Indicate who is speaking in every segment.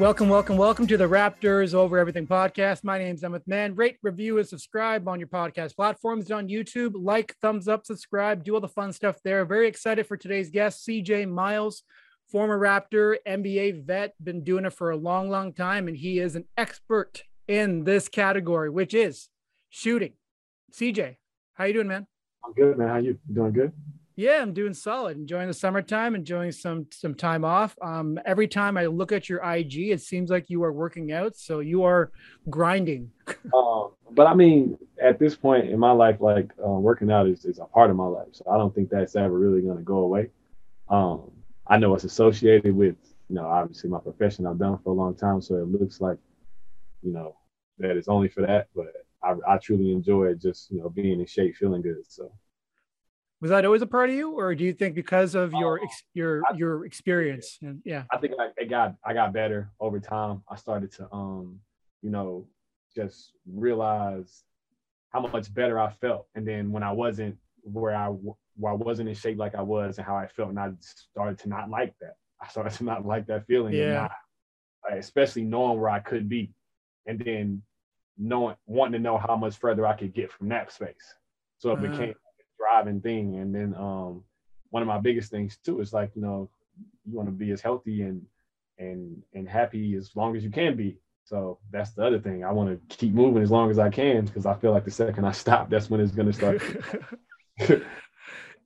Speaker 1: Welcome, welcome, welcome to the Raptors Over Everything podcast. My name's Emmett Mann. Rate, review, and subscribe on your podcast platforms on YouTube. Like, thumbs up, subscribe, do all the fun stuff there. Very excited for today's guest, CJ Miles, former Raptor, NBA vet, been doing it for a long, long time, and he is an expert in this category, which is shooting. CJ, how you doing, man?
Speaker 2: I'm good, man. How you doing? Good.
Speaker 1: Yeah, I'm doing solid. Enjoying the summertime, enjoying some some time off. Um, every time I look at your IG, it seems like you are working out. So you are grinding.
Speaker 2: um, but I mean, at this point in my life, like uh, working out is, is a part of my life. So I don't think that's ever really going to go away. Um, I know it's associated with, you know, obviously my profession I've done for a long time. So it looks like, you know, that it's only for that. But I, I truly enjoy just, you know, being in shape, feeling good. So
Speaker 1: was that always a part of you, or do you think because of your ex- your your experience? And, yeah,
Speaker 2: I think I, I got I got better over time. I started to um, you know, just realize how much better I felt, and then when I wasn't where I where I wasn't in shape like I was, and how I felt, and I started to not like that. I started to not like that feeling,
Speaker 1: yeah.
Speaker 2: Not, especially knowing where I could be, and then knowing wanting to know how much further I could get from that space. So it uh-huh. became thing. And then um, one of my biggest things too is like, you know, you want to be as healthy and and and happy as long as you can be. So that's the other thing. I want to keep moving as long as I can because I feel like the second I stop, that's when it's gonna start.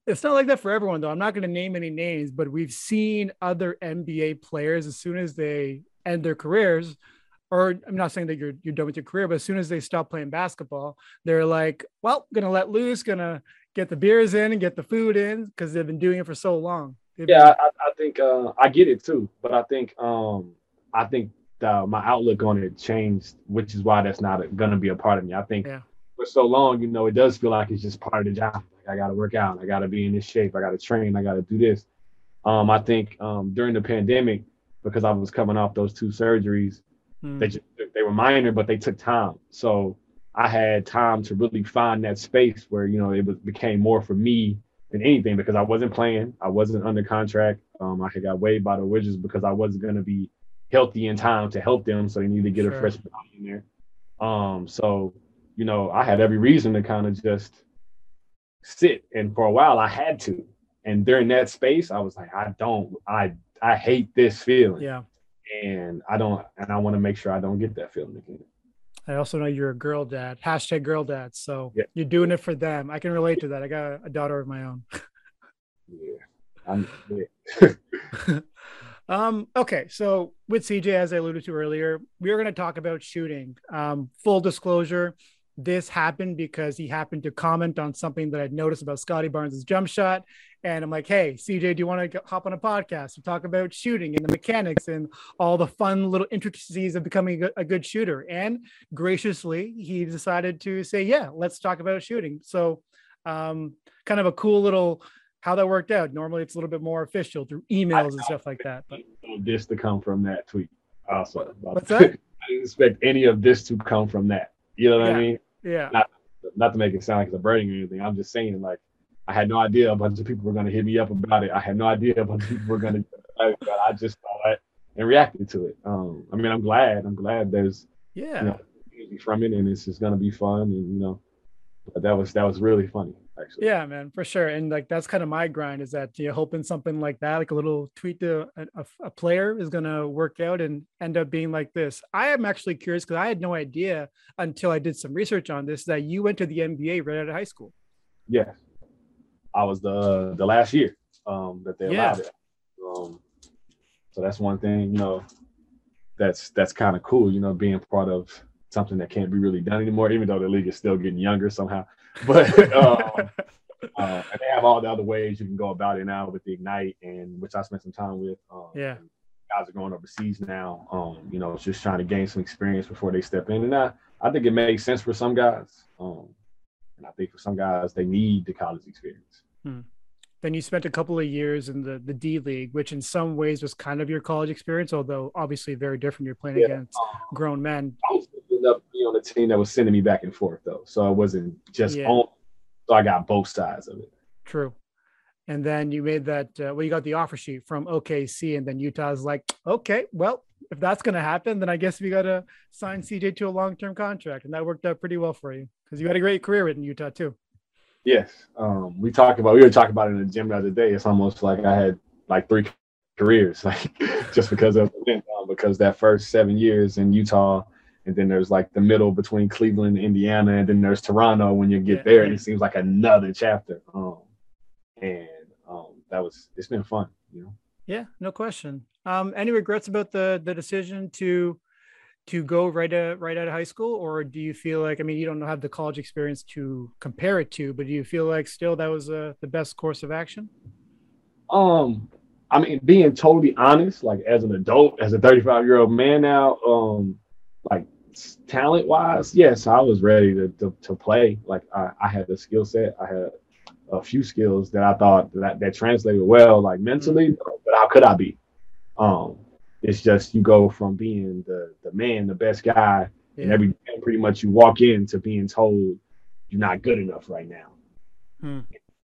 Speaker 1: it's not like that for everyone though. I'm not to name any names, but we've seen other NBA players as soon as they end their careers, or I'm not saying that you're you're done with your career, but as soon as they stop playing basketball, they're like, well, gonna let loose, gonna get the beers in and get the food in because they've been doing it for so long.
Speaker 2: They've yeah, been- I, I, think uh, I get it too, but I think um, I think the, my outlook on it changed, which is why that's not going to be a part of me. I think yeah. for so long, you know, it does feel like it's just part of the job. Like I got to work out, I got to be in this shape, I got to train, I got to do this. Um, I think um, during the pandemic, because I was coming off those two surgeries, mm. they just, they were minor, but they took time. So I had time to really find that space where you know it was, became more for me than anything because I wasn't playing, I wasn't under contract. Um, I got waived by the Wizards because I wasn't going to be healthy in time to help them, so they needed to get sure. a fresh body in there. Um, so you know I had every reason to kind of just sit, and for a while I had to. And during that space, I was like, I don't, I, I hate this feeling.
Speaker 1: Yeah.
Speaker 2: And I don't, and I want to make sure I don't get that feeling again.
Speaker 1: I also know you're a girl dad, hashtag girl dad. So yeah. you're doing it for them. I can relate to that. I got a daughter of my own.
Speaker 2: yeah.
Speaker 1: Yeah. um, okay. So with CJ, as I alluded to earlier, we are going to talk about shooting. Um, full disclosure, this happened because he happened to comment on something that I'd noticed about Scottie Barnes' jump shot. And I'm like, hey, CJ, do you want to hop on a podcast to talk about shooting and the mechanics and all the fun little intricacies of becoming a good shooter? And graciously, he decided to say, yeah, let's talk about shooting. So, um, kind of a cool little how that worked out. Normally, it's a little bit more official through emails and stuff like that. But
Speaker 2: this to come from that tweet. Also,
Speaker 1: what's that? I
Speaker 2: didn't expect any of this to come from that. You know what
Speaker 1: yeah.
Speaker 2: I mean?
Speaker 1: Yeah.
Speaker 2: Not, not to make it sound like it's a burden or anything. I'm just saying, like, I had no idea a bunch of people were going to hit me up about it. I had no idea a bunch of people were going to. I just saw it and reacted to it. Um, I mean, I'm glad. I'm glad there's
Speaker 1: yeah
Speaker 2: you know, from it, and it's just going to be fun. And you know, that was that was really funny actually.
Speaker 1: Yeah, man, for sure. And like that's kind of my grind is that you're hoping something like that, like a little tweet to a, a, player, is going to work out and end up being like this. I am actually curious because I had no idea until I did some research on this that you went to the NBA right out of high school.
Speaker 2: Yes, I was the the last year um, that they allowed yeah. it. Um, so that's one thing, you know, that's that's kind of cool, you know, being part of something that can't be really done anymore, even though the league is still getting younger somehow. But um, uh, and they have all the other ways you can go about it now with the Ignite, and which I spent some time with. Um,
Speaker 1: yeah.
Speaker 2: Guys are going overseas now. Um, you know, just trying to gain some experience before they step in, and I, I think it makes sense for some guys. Um, and I think for some guys, they need the college experience.
Speaker 1: Hmm. Then you spent a couple of years in the the D League, which in some ways was kind of your college experience, although obviously very different. You're playing yeah. against grown men.
Speaker 2: I was on a team that was sending me back and forth though, so I wasn't just yeah. on. So I got both sides of it.
Speaker 1: True. And then you made that. Uh, well, you got the offer sheet from OKC, and then Utah's like, okay, well, if that's going to happen, then I guess we got to sign CJ to a long term contract, and that worked out pretty well for you because you had a great career in Utah too.
Speaker 2: Yes. Um, we talked about we were talking about it in the gym the other day. It's almost like I had like three careers, like just because of because that first seven years in Utah, and then there's like the middle between Cleveland Indiana, and then there's Toronto when you get yeah. there, and it seems like another chapter. Um, and um, that was it's been fun, you know.
Speaker 1: Yeah, no question. Um, any regrets about the the decision to to go right out right out of high school, or do you feel like I mean you don't have the college experience to compare it to, but do you feel like still that was uh, the best course of action?
Speaker 2: Um, I mean, being totally honest, like as an adult, as a 35 year old man now, um, like talent wise, yes, I was ready to to, to play. Like I, I had the skill set, I had a few skills that I thought that that translated well, like mentally. Mm-hmm. But how could I be? Um, it's just you go from being the the man, the best guy, yeah. and every day pretty much you walk in to being told you're not good enough right now. Hmm.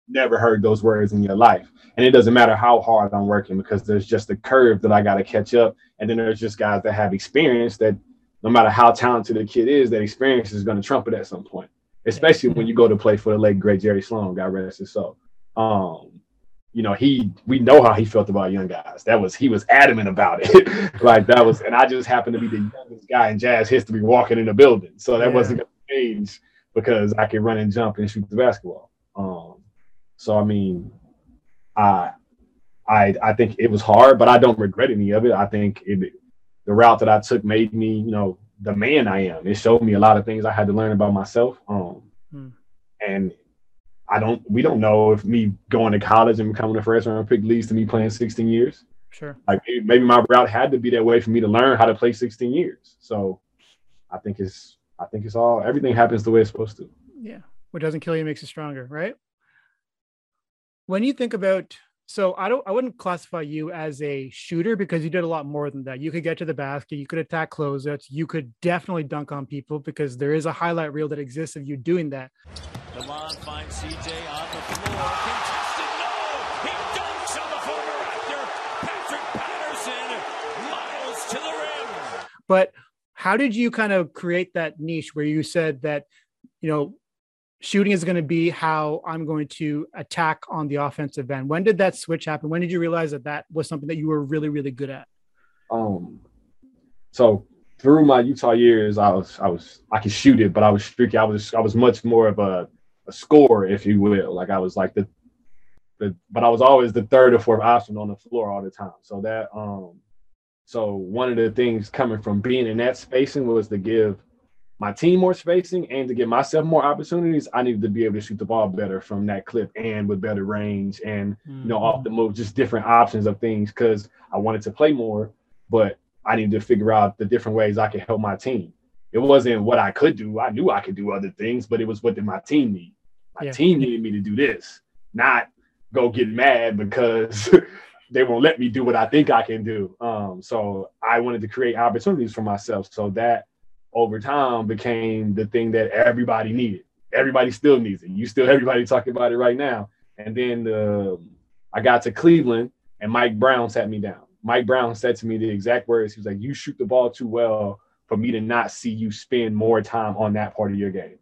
Speaker 2: Never heard those words in your life. And it doesn't matter how hard I'm working because there's just a curve that I got to catch up. And then there's just guys that have experience that no matter how talented the kid is, that experience is going to trump it at some point, especially when you go to play for the late, great Jerry Sloan, God rest his soul. Um, you know, he we know how he felt about young guys. That was he was adamant about it. like that was, and I just happened to be the youngest guy in jazz history walking in the building. So that yeah. wasn't gonna change because I could run and jump and shoot the basketball. Um, so I mean, I I I think it was hard, but I don't regret any of it. I think it, the route that I took made me, you know, the man I am. It showed me a lot of things I had to learn about myself. Um, hmm. and I don't. We don't know if me going to college and becoming a first round pick leads to me playing 16 years.
Speaker 1: Sure.
Speaker 2: Like maybe my route had to be that way for me to learn how to play 16 years. So I think it's. I think it's all. Everything happens the way it's supposed to.
Speaker 1: Yeah. What doesn't kill you makes you stronger, right? When you think about so I don't I wouldn't classify you as a shooter because you did a lot more than that. You could get to the basket, you could attack closeouts, you could definitely dunk on people because there is a highlight reel that exists of you doing that. Delon finds CJ on the floor. Contested, no! He dunks on the former Raptor, Patrick Patterson, miles to the rim. But how did you kind of create that niche where you said that, you know, shooting is going to be how I'm going to attack on the offensive end. When did that switch happen? When did you realize that that was something that you were really, really good at?
Speaker 2: Um, so through my Utah years, I was, I was, I could shoot it, but I was streaky. I was, I was much more of a, a scorer, if you will. Like I was like the, the, but I was always the third or fourth option on the floor all the time. So that, um, so one of the things coming from being in that spacing was to give my team more spacing and to give myself more opportunities, I needed to be able to shoot the ball better from that clip and with better range and mm-hmm. you know off the move, just different options of things because I wanted to play more, but I needed to figure out the different ways I could help my team. It wasn't what I could do. I knew I could do other things, but it was what did my team need. My yeah. team needed me to do this, not go get mad because they won't let me do what I think I can do. Um, so I wanted to create opportunities for myself. So that over time became the thing that everybody needed. Everybody still needs it. You still everybody talking about it right now. And then the, I got to Cleveland and Mike Brown sat me down. Mike Brown said to me the exact words. He was like, "You shoot the ball too well for me to not see you spend more time on that part of your game."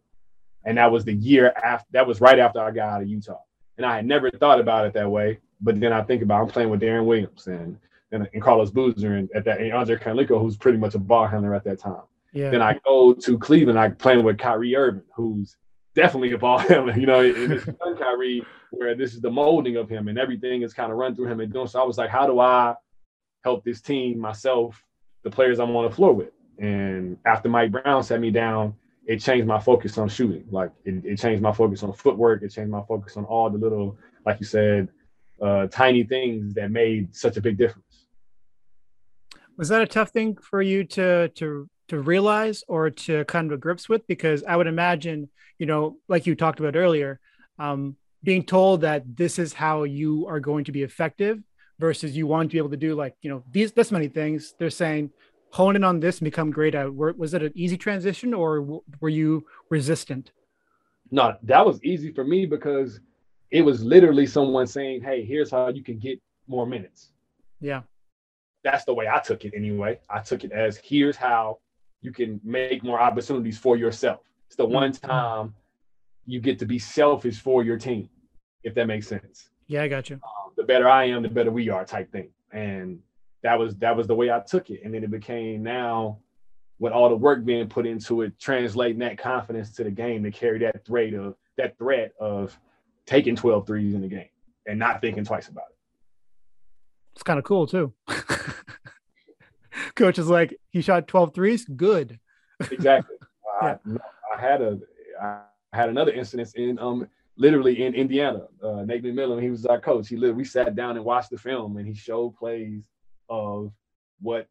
Speaker 2: And that was the year after. That was right after I got out of Utah. And I had never thought about it that way. But then I think about I'm playing with Deron Williams and and, and Carlos Boozer and at that and Andre Kirilenko, who's pretty much a ball handler at that time. Yeah. Then I go to Cleveland, I playing with Kyrie Irving, who's definitely a ball handler. You know, and it's Kyrie, where this is the molding of him and everything is kind of run through him and doing. So I was like, how do I help this team, myself, the players I'm on the floor with? And after Mike Brown sat me down, it changed my focus on shooting. Like it, it changed my focus on footwork. It changed my focus on all the little, like you said, uh, tiny things that made such a big difference.
Speaker 1: Was that a tough thing for you to to to realize or to come to grips with? Because I would imagine, you know, like you talked about earlier, um, being told that this is how you are going to be effective versus you want to be able to do like you know these this many things. They're saying hone in on this and become great at. Was it an easy transition or were you resistant?
Speaker 2: No, that was easy for me because it was literally someone saying, "Hey, here's how you can get more minutes."
Speaker 1: Yeah.
Speaker 2: That's the way I took it anyway. I took it as here's how you can make more opportunities for yourself. It's the one mm-hmm. time you get to be selfish for your team, if that makes sense.
Speaker 1: Yeah, I got you.
Speaker 2: Um, the better I am, the better we are, type thing. And that was that was the way I took it. And then it became now with all the work being put into it, translating that confidence to the game to carry that threat of that threat of taking 12 threes in the game and not thinking twice about it.
Speaker 1: It's kind of cool too. Coach is like, he shot 12 threes. Good.
Speaker 2: exactly. yeah. I, I, had a, I had another incident in, um, literally in Indiana. Uh, Nate McMillan, he was our coach. He literally, we sat down and watched the film and he showed plays of what,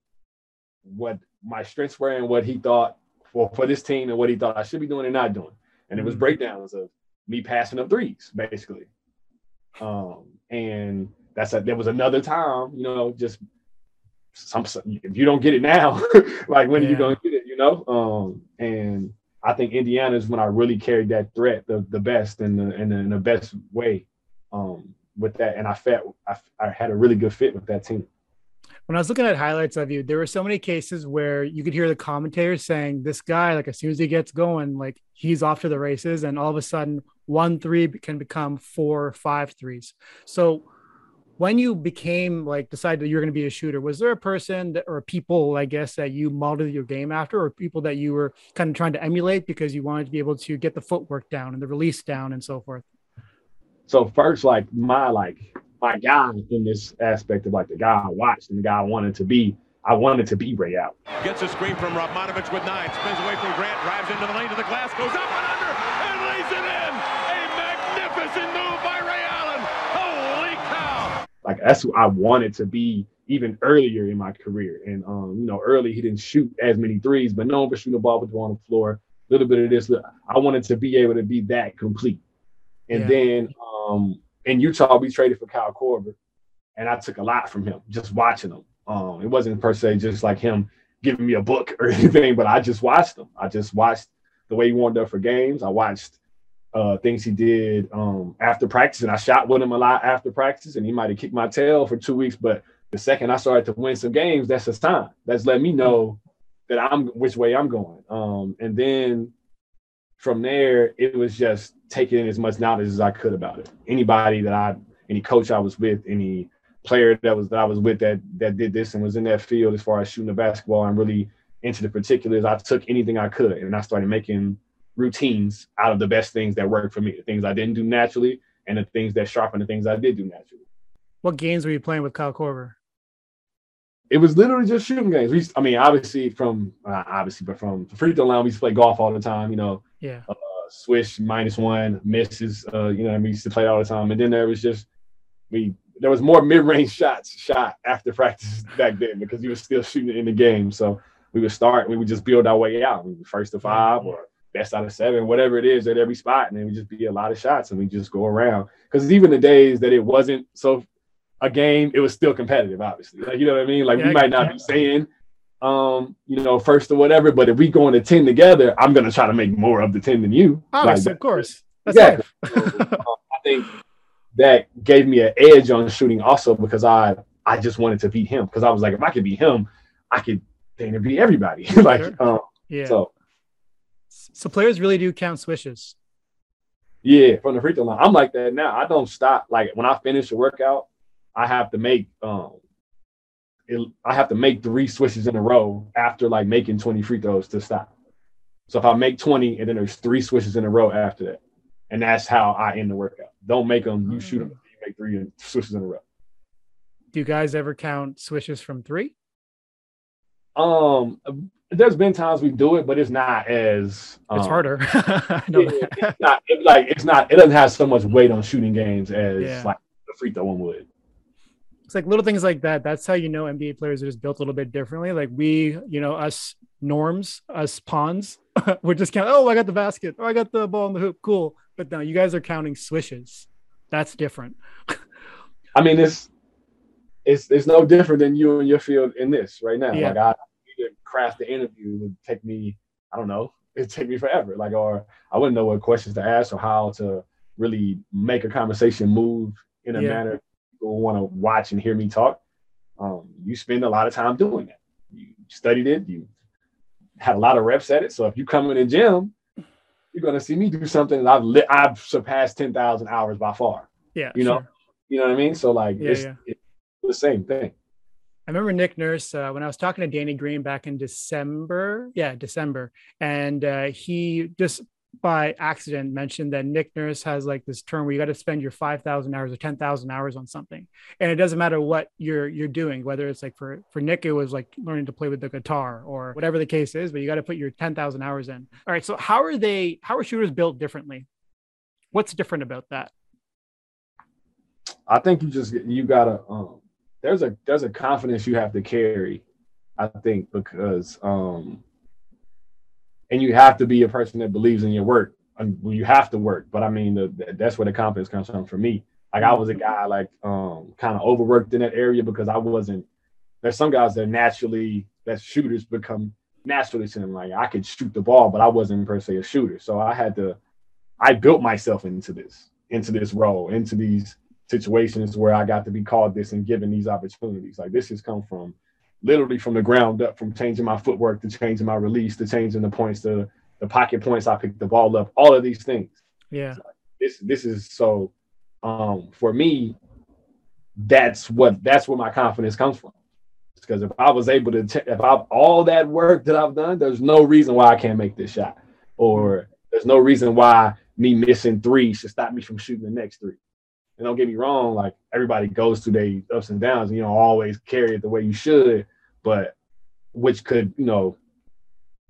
Speaker 2: what my strengths were and what he thought for, for this team and what he thought I should be doing and not doing. And it was mm-hmm. breakdowns of me passing up threes, basically. Um, and that's a, there was another time, you know, just some if you don't get it now, like when yeah. you gonna get it, you know? Um, and I think Indiana is when I really carried that threat the, the best and the, in the, in the best way um, with that. And I felt I, I had a really good fit with that team
Speaker 1: when I was looking at highlights of you, there were so many cases where you could hear the commentators saying, This guy, like as soon as he gets going, like he's off to the races, and all of a sudden one three can become four or five threes. So when you became like decided that you're going to be a shooter, was there a person that, or people, I guess, that you modeled your game after, or people that you were kind of trying to emulate because you wanted to be able to get the footwork down and the release down and so forth?
Speaker 2: So first, like my like my guy in this aspect of like the guy I watched and the guy I wanted to be. I wanted to be Ray Allen.
Speaker 3: Gets a screen from Radmanovich with nine, spins away from Grant, drives into the lane to the glass, goes up and under, and lays it in. A magnificent move by Ray Allen. Holy cow!
Speaker 2: Like that's who I wanted to be even earlier in my career. And um, you know, early he didn't shoot as many threes, but known for shooting the ball with the ball on the floor. A little bit of this. I wanted to be able to be that complete. And yeah. then um, in Utah, we traded for Kyle Korver, and I took a lot from him just watching him. Um, it wasn't per se just like him giving me a book or anything, but I just watched him. I just watched the way he warmed up for games. I watched uh, things he did um, after practice, and I shot with him a lot after practice, and he might have kicked my tail for two weeks. But the second I started to win some games, that's his time. That's let me know that I'm which way I'm going. Um, and then from there, it was just taking in as much knowledge as I could about it. Anybody that I, any coach I was with, any player that was that I was with that that did this and was in that field as far as shooting the basketball and really into the particulars, I took anything I could and I started making routines out of the best things that worked for me, the things I didn't do naturally and the things that sharpened the things I did do naturally.
Speaker 1: What games were you playing with Kyle Korver?
Speaker 2: It was literally just shooting games. We, I mean, obviously from uh, obviously, but from the free throw line, we used to play golf all the time. You know,
Speaker 1: yeah.
Speaker 2: Uh, swish minus one misses. Uh, you know, we used to play all the time, and then there was just we there was more mid range shots shot after practice back then because you were still shooting in the game. So we would start, we would just build our way out. We first to five or best out of seven, whatever it is at every spot, and then we just be a lot of shots and we just go around. Because even the days that it wasn't so a game, it was still competitive, obviously. Like you know what I mean? Like yeah, we might not be saying um, you know, first or whatever. But if we go into 10 together, I'm gonna try to make more of the 10 than you.
Speaker 1: Obviously, like, of course.
Speaker 2: That's exactly. um, I think that gave me an edge on shooting also because I I just wanted to beat him because I was like, if I could beat him, I could then beat everybody. like, um, yeah. So,
Speaker 1: so players really do count swishes.
Speaker 2: Yeah, from the free throw line. I'm like that now. I don't stop. Like when I finish a workout, I have to make um it, I have to make three swishes in a row after like making 20 free throws to stop. So if I make 20 and then there's three swishes in a row after that, and that's how I end the workout. Don't make them. You shoot them. You make three swishes in a row.
Speaker 1: Do you guys ever count swishes from three?
Speaker 2: Um, there's been times we do it, but it's not as
Speaker 1: um, it's harder.
Speaker 2: it, it's not it, like it's not. It doesn't have so much weight on shooting games as yeah. like the free throw one would.
Speaker 1: It's like little things like that. That's how you know NBA players are just built a little bit differently. Like we, you know, us norms, us pawns, we're just counting. Oh, I got the basket. Oh, I got the ball in the hoop. Cool. But now you guys are counting swishes. That's different.
Speaker 2: I mean, it's it's it's no different than you and your field in this right now. Yeah. Like I to craft the interview would take me, I don't know, it'd take me forever. Like, or I wouldn't know what questions to ask or how to really make a conversation move in a yeah. manner people want to watch and hear me talk. Um, you spend a lot of time doing that. You studied it. You had a lot of reps at it. So if you come in the gym, you're going to see me do something that I've li- I've surpassed ten thousand hours by far.
Speaker 1: Yeah,
Speaker 2: you know, you know what I mean. So like, yeah, it's, yeah. it's the same thing.
Speaker 1: I remember Nick Nurse uh, when I was talking to Danny Green back in December. Yeah, December, and uh, he just by accident mentioned that Nick Nurse has like this term where you got to spend your five thousand hours or ten thousand hours on something, and it doesn't matter what you're you're doing. Whether it's like for for Nick, it was like learning to play with the guitar or whatever the case is, but you got to put your ten thousand hours in. All right, so how are they? How are shooters built differently? What's different about that?
Speaker 2: I think you just you gotta um there's a there's a confidence you have to carry, I think, because um and you have to be a person that believes in your work. And you have to work, but I mean, the, the, that's where the confidence comes from for me. Like I was a guy like um kind of overworked in that area because I wasn't. There's some guys that naturally that shooters become naturally to. Like I could shoot the ball, but I wasn't per se a shooter. So I had to. I built myself into this, into this role, into these situations where I got to be called this and given these opportunities. Like this has come from literally from the ground up, from changing my footwork to changing my release to changing the points to the pocket points I picked the ball up, all of these things.
Speaker 1: Yeah.
Speaker 2: this this is so um for me, that's what that's where my confidence comes from. Because if I was able to, t- if I've all that work that I've done, there's no reason why I can't make this shot, or there's no reason why me missing three should stop me from shooting the next three. And don't get me wrong, like everybody goes through their ups and downs, and you don't always carry it the way you should, but which could, you know,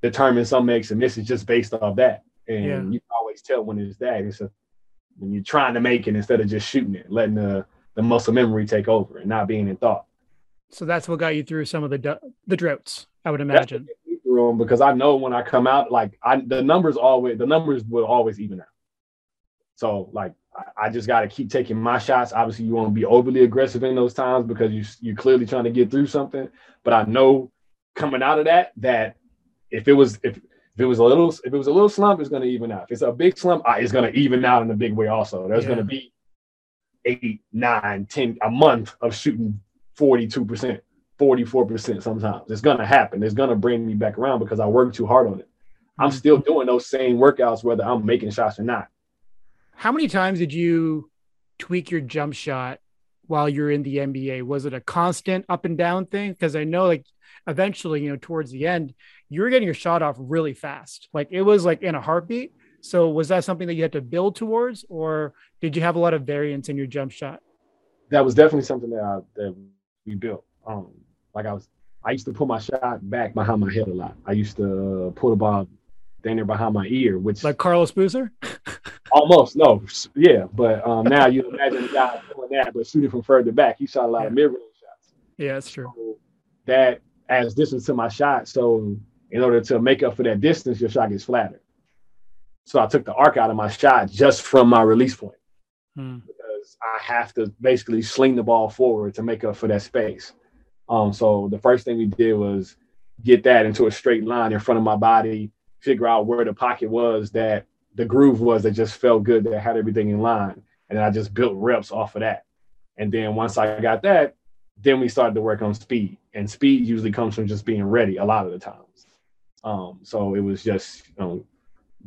Speaker 2: determine some makes and misses just based off that. And yeah. you can always tell when it's that. It's a, when you're trying to make it instead of just shooting it, letting the, the muscle memory take over and not being in thought.
Speaker 1: So that's what got you through some of the the droughts, I would imagine.
Speaker 2: Because I know when I come out, like I the numbers always the numbers will always even out. So like I just got to keep taking my shots. Obviously, you want to be overly aggressive in those times because you you're clearly trying to get through something. But I know coming out of that that if it was if if it was a little if it was a little slump, it's going to even out. If it's a big slump, it's going to even out in a big way. Also, there's yeah. going to be eight, nine, ten a month of shooting forty two percent, forty four percent. Sometimes it's going to happen. It's going to bring me back around because I worked too hard on it. I'm mm-hmm. still doing those same workouts whether I'm making shots or not.
Speaker 1: How many times did you tweak your jump shot while you're in the NBA? Was it a constant up and down thing? Because I know, like, eventually, you know, towards the end, you were getting your shot off really fast. Like, it was like in a heartbeat. So, was that something that you had to build towards, or did you have a lot of variance in your jump shot?
Speaker 2: That was definitely something that I, that we built. Um, like I was, I used to pull my shot back behind my head a lot. I used to pull the ball down there behind my ear, which
Speaker 1: like Carlos Boozer.
Speaker 2: Almost, no, yeah, but um, now you imagine a guy doing that, but shooting from further back. He shot a lot yeah. of mid range shots.
Speaker 1: Yeah, that's true.
Speaker 2: So that adds distance to my shot. So in order to make up for that distance, your shot gets flatter. So I took the arc out of my shot just from my release point hmm. because I have to basically sling the ball forward to make up for that space. Um, so the first thing we did was get that into a straight line in front of my body, figure out where the pocket was that the groove was that just felt good that had everything in line. And I just built reps off of that. And then once I got that, then we started to work on speed. And speed usually comes from just being ready a lot of the times. Um, so it was just you know,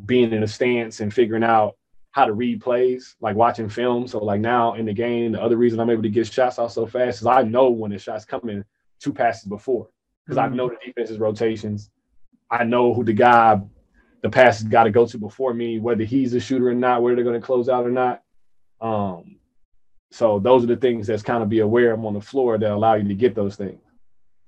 Speaker 2: being in a stance and figuring out how to read plays, like watching film. So like now in the game, the other reason I'm able to get shots off so fast is I know when the shots coming two passes before because mm-hmm. I know the defense's rotations. I know who the guy the pass has got to go to before me, whether he's a shooter or not, whether they're going to close out or not. Um, so those are the things that's kind of be aware of on the floor that allow you to get those things.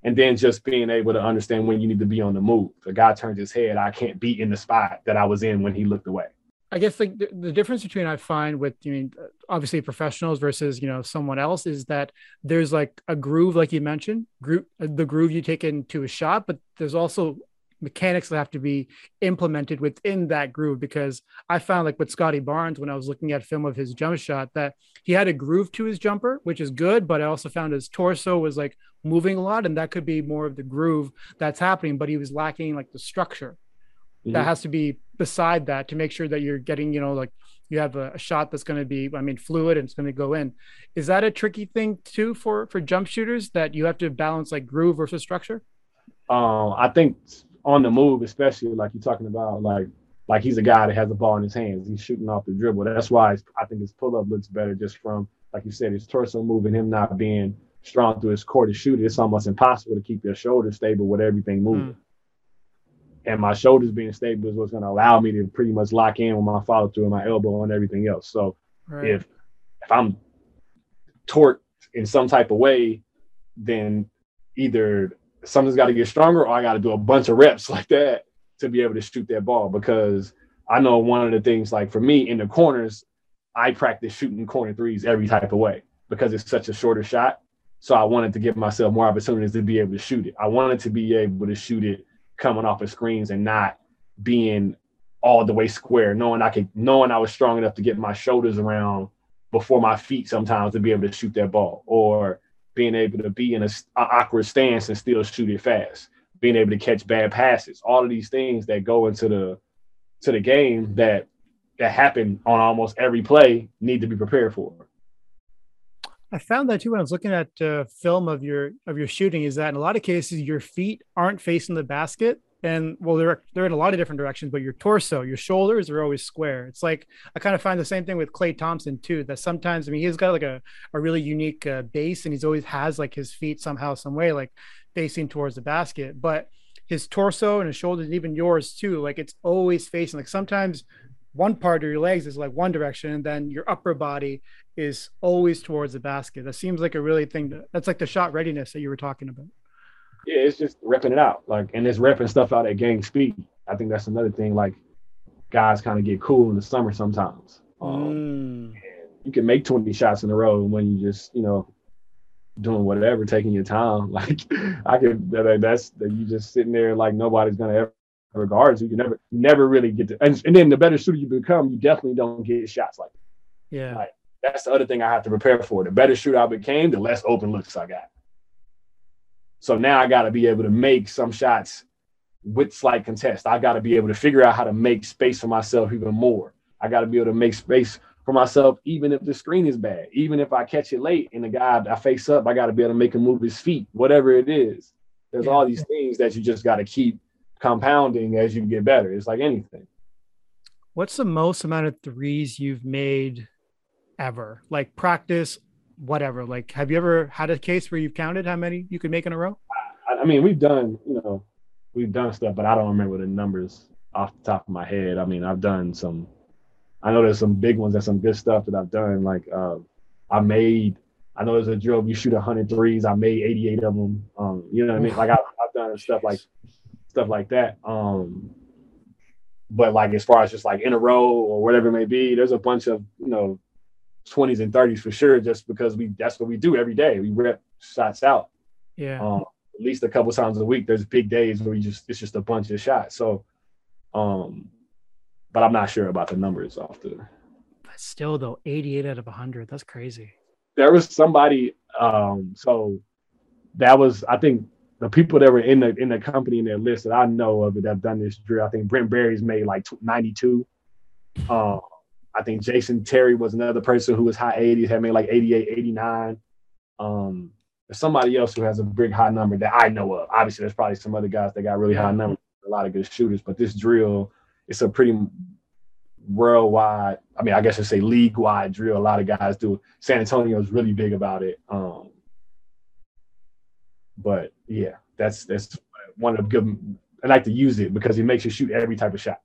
Speaker 2: and then just being able to understand when you need to be on the move. The guy turns his head, I can't be in the spot that I was in when he looked away.
Speaker 1: I guess like the, the, difference between I find with I mean obviously professionals versus you know someone else is that there's like a groove like you mentioned group the groove you take into a shot but there's also mechanics that have to be implemented within that groove because I found like with Scottie Barnes when I was looking at film of his jump shot that he had a groove to his jumper which is good but I also found his torso was like moving a lot and that could be more of the groove that's happening but he was lacking like the structure mm-hmm. that has to be beside that to make sure that you're getting, you know, like you have a, a shot that's going to be, I mean, fluid and it's going to go in. Is that a tricky thing too for for jump shooters that you have to balance like groove versus structure?
Speaker 2: Um, I think on the move, especially like you're talking about, like like he's a guy that has the ball in his hands. He's shooting off the dribble. That's why I think his pull up looks better just from, like you said, his torso moving, him not being strong through his core to shoot it. It's almost impossible to keep your shoulders stable with everything moving. Mm and my shoulders being stable is what's going to allow me to pretty much lock in with my follow through and my elbow and everything else. So right. if if I'm torqued in some type of way, then either something's got to get stronger or I got to do a bunch of reps like that to be able to shoot that ball because I know one of the things like for me in the corners, I practice shooting corner threes every type of way because it's such a shorter shot. So I wanted to give myself more opportunities to be able to shoot it. I wanted to be able to shoot it coming off of screens and not being all the way square, knowing I could, knowing I was strong enough to get my shoulders around before my feet sometimes to be able to shoot that ball, or being able to be in a, a awkward stance and still shoot it fast, being able to catch bad passes, all of these things that go into the to the game that that happen on almost every play need to be prepared for.
Speaker 1: I found that too when I was looking at uh, film of your of your shooting. Is that in a lot of cases your feet aren't facing the basket, and well, they're they're in a lot of different directions, but your torso, your shoulders are always square. It's like I kind of find the same thing with Klay Thompson too. That sometimes I mean he's got like a a really unique uh, base, and he's always has like his feet somehow, some way like facing towards the basket, but his torso and his shoulders, and even yours too, like it's always facing. Like sometimes one part of your legs is like one direction and then your upper body is always towards the basket that seems like a really thing that's like the shot readiness that you were talking about
Speaker 2: yeah it's just repping it out like and it's repping stuff out at game speed i think that's another thing like guys kind of get cool in the summer sometimes um, mm. you can make 20 shots in a row when you just you know doing whatever taking your time like i could that's that you just sitting there like nobody's gonna ever regards you. You never never really get to and, and then the better shooter you become, you definitely don't get shots like
Speaker 1: that. Yeah.
Speaker 2: Like, that's the other thing I have to prepare for. The better shooter I became, the less open looks I got. So now I got to be able to make some shots with slight contest. I got to be able to figure out how to make space for myself even more. I got to be able to make space for myself, even if the screen is bad, even if I catch it late and the guy I face up, I got to be able to make him move his feet, whatever it is. There's all these things that you just got to keep compounding as you get better. It's like anything.
Speaker 1: What's the most amount of threes you've made ever? Like practice, whatever. Like, have you ever had a case where you've counted how many you could make in a row?
Speaker 2: I, I mean, we've done, you know, we've done stuff, but I don't remember the numbers off the top of my head. I mean, I've done some. I know there's some big ones and some good stuff that I've done. Like uh, I made, I know there's a drill. You shoot 100 threes. I made 88 of them. Um, you know what I mean? Like I, have done stuff like stuff like that. Um, but like as far as just like in a row or whatever it may be, there's a bunch of you know 20s and 30s for sure, just because we that's what we do every day. We rip shots out.
Speaker 1: Yeah.
Speaker 2: Um, at least a couple times a week. There's big days where we just it's just a bunch of shots. So, um, but I'm not sure about the numbers off the.
Speaker 1: But still, though, 88 out of 100. That's crazy.
Speaker 2: There was somebody. Um, so that was I think the people that were in the in the company in their list that I know of that have done this drill. I think Brent Barry's made like 92. Um, I think Jason Terry was another person who was high 80s, had made like 88, 89. Um, there's somebody else who has a big high number that I know of. Obviously, there's probably some other guys that got really high numbers, a lot of good shooters, but this drill, it's a pretty worldwide, I mean, I guess I say league wide drill. A lot of guys do. San Antonio is really big about it. Um, but yeah, that's that's one of good. I like to use it because it makes you shoot every type of shot.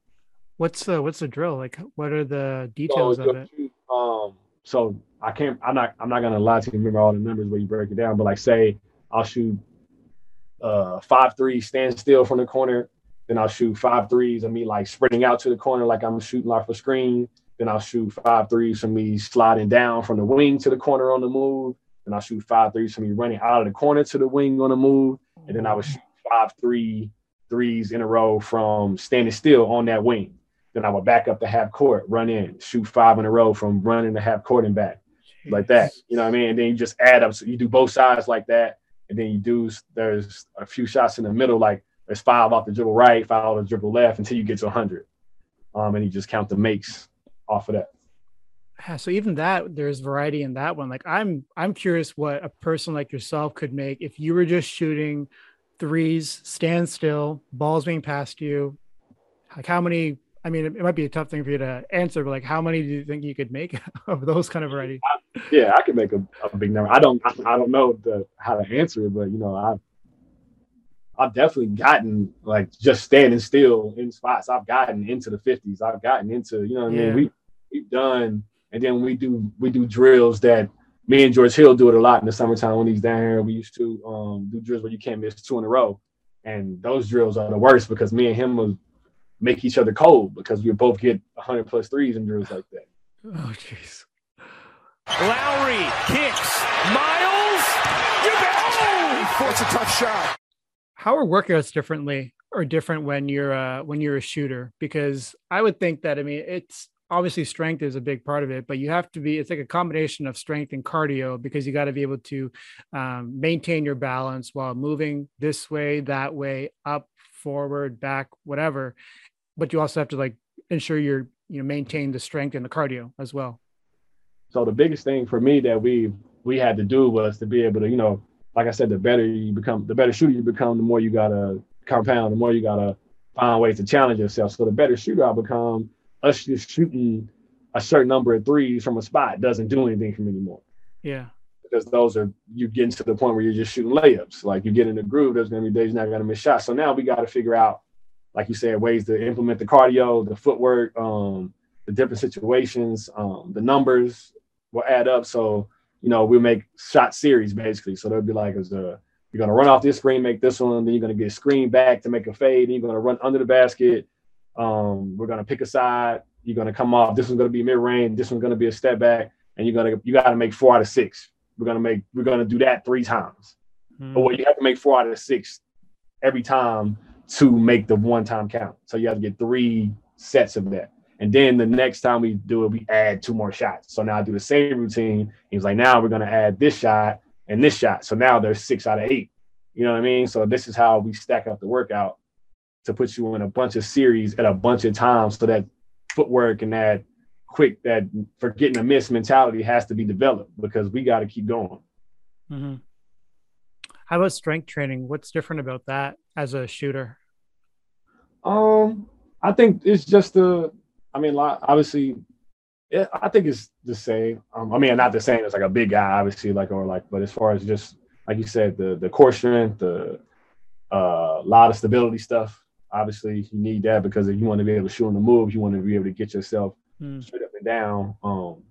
Speaker 1: What's the what's the drill? Like, what are the details so, of it?
Speaker 2: Um, so I can't. I'm not. I'm not gonna lie to you. Remember all the numbers where you break it down. But like, say I'll shoot uh, five threes, stand still from the corner. Then I'll shoot five threes of me like spreading out to the corner like I'm shooting off a screen. Then I'll shoot five threes from me sliding down from the wing to the corner on the move. Then I'll shoot five threes from me running out of the corner to the wing on the move. And then I would shoot five three threes in a row from standing still on that wing. Then I would back up the half court, run in, shoot five in a row from running the half court and back, Jeez. like that. You know what I mean? And then you just add up. So you do both sides like that, and then you do. There's a few shots in the middle, like there's five off the dribble right, five off the dribble left, until you get to 100. Um, and you just count the makes off of that.
Speaker 1: Yeah, so even that, there's variety in that one. Like I'm, I'm curious what a person like yourself could make if you were just shooting threes, stand still, balls being passed you. Like how many I mean, it, it, might be a tough thing for you to answer, but like, how many do you think you could make of those kind of variety?
Speaker 2: yeah, I can make a, a, big number. I don't, I, I don't know the, how to answer it, but you know, I've, I've definitely gotten like just standing still in spots. I've gotten into the fifties. I've gotten into, you know. I mean, we we've done, and then we do we do drills that me and George Hill do it a lot in the summertime when he's down here. We used to um, do drills where you can't miss two in a row, and those drills are the worst because me and him was make each other cold because we both get 100 plus threes and drills like that.
Speaker 1: Oh, jeez.
Speaker 4: Lowry kicks. Miles. you Oh, he forced a tough shot.
Speaker 1: How are workouts differently or different when you're uh, when you're a shooter? Because I would think that I mean it's obviously strength is a big part of it, but you have to be, it's like a combination of strength and cardio because you got to be able to um, maintain your balance while moving this way, that way, up, forward, back, whatever but you also have to like ensure you're you know maintain the strength and the cardio as well.
Speaker 2: So the biggest thing for me that we we had to do was to be able to you know like I said the better you become the better shooter you become the more you gotta compound the more you gotta find ways to challenge yourself. So the better shooter I become, us just shooting a certain number of threes from a spot doesn't do anything for me anymore.
Speaker 1: Yeah.
Speaker 2: Because those are you getting to the point where you're just shooting layups. Like you get in the groove, there's gonna be days you're not gonna miss shots. So now we got to figure out like you said, ways to implement the cardio, the footwork, um, the different situations, um, the numbers will add up. So, you know, we'll make shot series basically. So they'll be like, as a, you're gonna run off this screen, make this one, then you're gonna get screen back to make a fade, then you're gonna run under the basket. Um, we're gonna pick a side, you're gonna come off, this one's gonna be mid-range, this one's gonna be a step back, and you're gonna you gotta make four out of six. We're gonna make we're gonna do that three times. Mm. But what you have to make four out of six every time to make the one time count. So you have to get three sets of that. And then the next time we do it, we add two more shots. So now I do the same routine. He was like, now we're gonna add this shot and this shot. So now there's six out of eight. You know what I mean? So this is how we stack up the workout to put you in a bunch of series at a bunch of times so that footwork and that quick that forgetting a miss mentality has to be developed because we got to keep going.
Speaker 1: Mm-hmm. How about strength training? What's different about that as a shooter?
Speaker 2: Um, I think it's just the. I mean, obviously, it, I think it's the same. Um, I mean, not the same as like a big guy, obviously, like or like, but as far as just like you said, the the core strength, the a uh, lot of stability stuff. Obviously, you need that because if you want to be able to shoot on the move, you want to be able to get yourself mm. straight up and down. Um,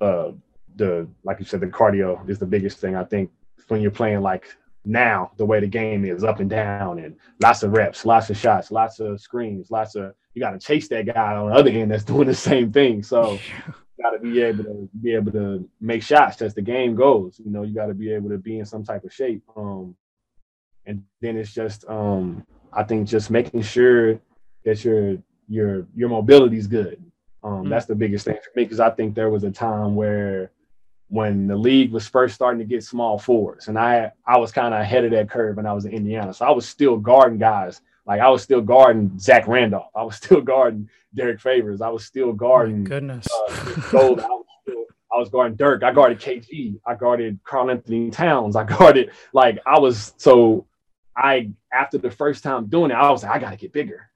Speaker 2: uh, the like you said, the cardio is the biggest thing I think when you're playing like now the way the game is up and down and lots of reps, lots of shots, lots of screens, lots of you got to chase that guy on the other end that's doing the same thing. So you got to be able to be able to make shots as the game goes. You know, you got to be able to be in some type of shape. Um, and then it's just um, I think just making sure that your your your mobility is good. Um, mm-hmm. That's the biggest thing for me because I think there was a time where when the league was first starting to get small forwards. And I I was kind of ahead of that curve when I was in Indiana. So I was still guarding guys. Like I was still guarding Zach Randolph. I was still guarding Derrick Favors. I was still guarding
Speaker 1: goodness.
Speaker 2: Uh, Gold. I, was still, I was guarding Dirk. I guarded KG. I guarded Karl-Anthony Towns. I guarded like I was so I after the first time doing it, I was like, I gotta get bigger.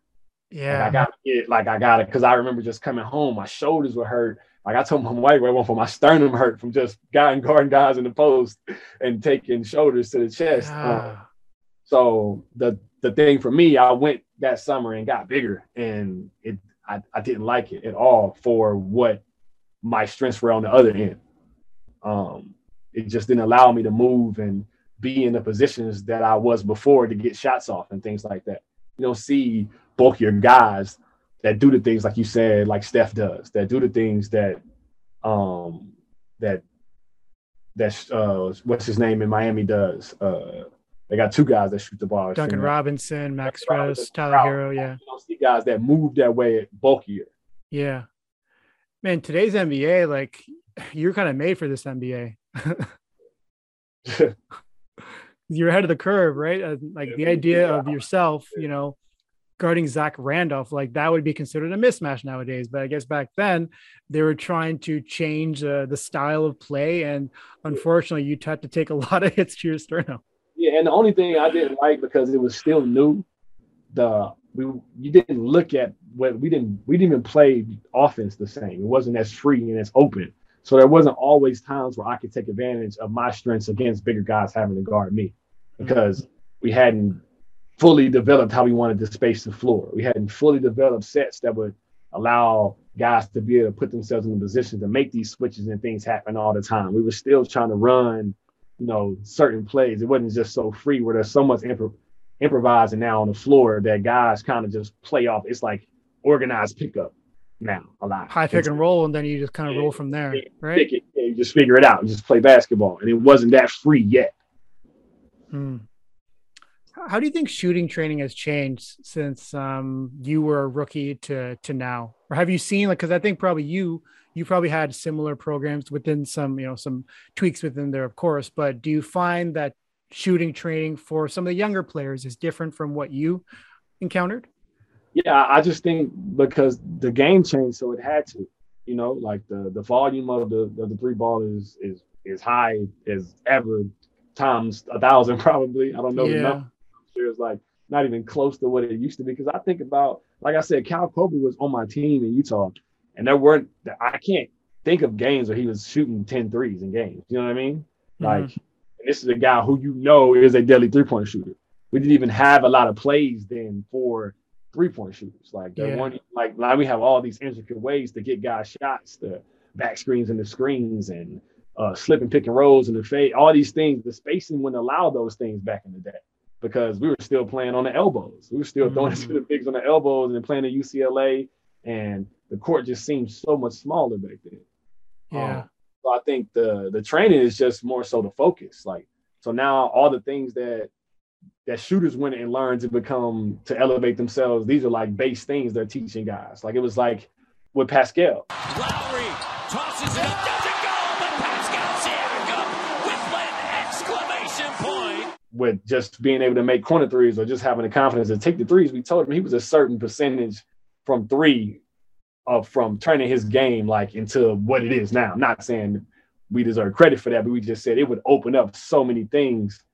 Speaker 1: Yeah.
Speaker 2: Like, I gotta get like I gotta because I remember just coming home, my shoulders were hurt. Like I told my wife, I went from my sternum hurt from just guarding guarding guys in the post and taking shoulders to the chest. Yeah. Um, so the the thing for me, I went that summer and got bigger, and it I, I didn't like it at all for what my strengths were on the other end. Um, it just didn't allow me to move and be in the positions that I was before to get shots off and things like that. You don't see bulkier guys that do the things like you said, like Steph does, that do the things that um that that uh what's his name in Miami does. Uh they got two guys that shoot the ball.
Speaker 1: Duncan Robinson, Max Strus, Tyler Herro, Yeah.
Speaker 2: You don't see guys that move that way bulkier.
Speaker 1: Yeah. Man, today's NBA, like you're kind of made for this NBA. you're ahead of the curve, right? Uh, like the idea of yourself, you know, guarding Zach Randolph, like that would be considered a mismatch nowadays. But I guess back then they were trying to change uh, the style of play, and unfortunately, you had to take a lot of hits to your sternum.
Speaker 2: Yeah, and the only thing I didn't like because it was still new, the we you didn't look at what we didn't we didn't even play offense the same. It wasn't as free and as open. So there wasn't always times where I could take advantage of my strengths against bigger guys having to guard me because we hadn't fully developed how we wanted to space the floor. We hadn't fully developed sets that would allow guys to be able to put themselves in a position to make these switches and things happen all the time. We were still trying to run, you know, certain plays. It wasn't just so free where there's so much improv- improvising now on the floor that guys kind of just play off. It's like organized pickup now a lot.
Speaker 1: High pick and roll, and then you just kind of roll from there, right?
Speaker 2: You just figure it out. You just play basketball, and it wasn't that free yet.
Speaker 1: Hmm. How do you think shooting training has changed since um, you were a rookie to to now, or have you seen like? Because I think probably you you probably had similar programs within some you know some tweaks within there, of course. But do you find that shooting training for some of the younger players is different from what you encountered?
Speaker 2: Yeah, I just think because the game changed, so it had to. You know, like the the volume of the of the three ball is is is high as ever times a thousand probably. I don't know yeah. Number. It's like not even close to what it used to be. Because I think about, like I said, Kyle Korver was on my team in Utah, and there weren't. I can't think of games where he was shooting 10 threes in games. You know what I mean? Mm-hmm. Like, this is a guy who you know is a deadly three point shooter. We didn't even have a lot of plays then for three point shooters. Like there yeah. one like now we have all these intricate ways to get guys shots, the back screens and the screens and uh, slip and pick and rolls and the fade, all these things. The spacing wouldn't allow those things back in the day because we were still playing on the elbows. We were still mm-hmm. throwing to the bigs on the elbows and playing at UCLA, and the court just seemed so much smaller back then.
Speaker 1: Yeah. Um,
Speaker 2: so I think the the training is just more so the focus. Like so now all the things that that shooters went and learned to become to elevate themselves. These are like base things they're teaching guys. Like it was like with Pascal.
Speaker 5: Lowry tosses it up, With
Speaker 2: just being able to make corner threes or just having the confidence to take the threes, we told him he was a certain percentage from three of from turning his game like into what it is now. not saying we deserve credit for that, but we just said it would open up so many things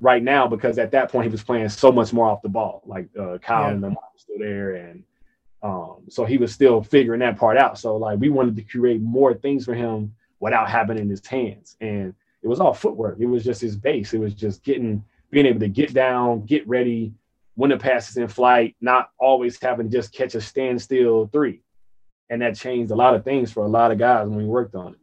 Speaker 2: right now because at that point he was playing so much more off the ball. Like uh, Kyle yeah. and them were still there, and um, so he was still figuring that part out. So like we wanted to create more things for him without having in his hands, and it was all footwork. It was just his base. It was just getting being able to get down, get ready, when the pass is in flight, not always having to just catch a standstill three. And that changed a lot of things for a lot of guys when we worked on it.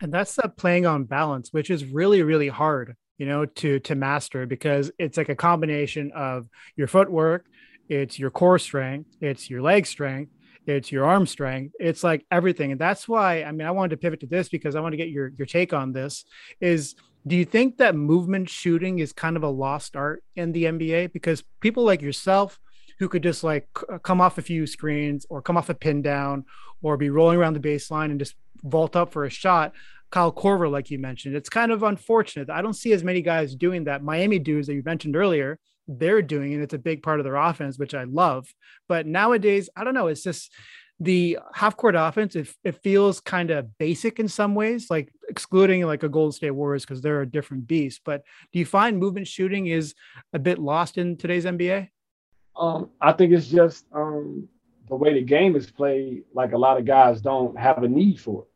Speaker 1: And that's that playing on balance, which is really, really hard you know to to master because it's like a combination of your footwork it's your core strength it's your leg strength it's your arm strength it's like everything and that's why i mean i wanted to pivot to this because i want to get your your take on this is do you think that movement shooting is kind of a lost art in the nba because people like yourself who could just like uh, come off a few screens or come off a pin down or be rolling around the baseline and just vault up for a shot Kyle Korver, like you mentioned. It's kind of unfortunate. I don't see as many guys doing that. Miami dudes that you mentioned earlier, they're doing and It's a big part of their offense, which I love. But nowadays, I don't know. It's just the half court offense. It, it feels kind of basic in some ways, like excluding like a Golden State Warriors because they're a different beast. But do you find movement shooting is a bit lost in today's NBA?
Speaker 2: Um, I think it's just um, the way the game is played. Like a lot of guys don't have a need for it.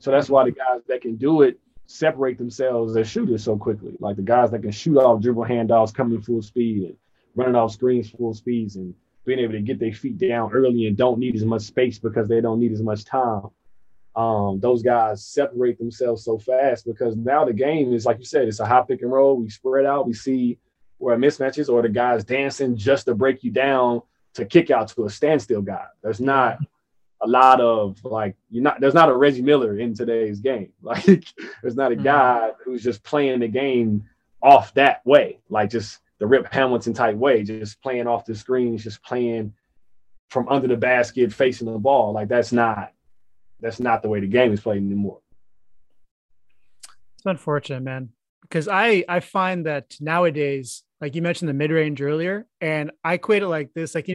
Speaker 2: So that's why the guys that can do it separate themselves as shooters so quickly. Like the guys that can shoot off dribble handoffs coming full speed and running off screens full speeds and being able to get their feet down early and don't need as much space because they don't need as much time. um, those guys separate themselves so fast because now the game is like you said, it's a high pick and roll. We spread out, we see where mismatches or the guys dancing just to break you down to kick out to a standstill guy. There's not a lot of like you're not there's not a Reggie Miller in today's game. Like there's not a mm-hmm. guy who's just playing the game off that way, like just the Rip Hamilton type way, just playing off the screens, just playing from under the basket, facing the ball. Like that's not that's not the way the game is played anymore.
Speaker 1: It's unfortunate, man, because I I find that nowadays, like you mentioned the mid range earlier, and I equate it like this, like. You-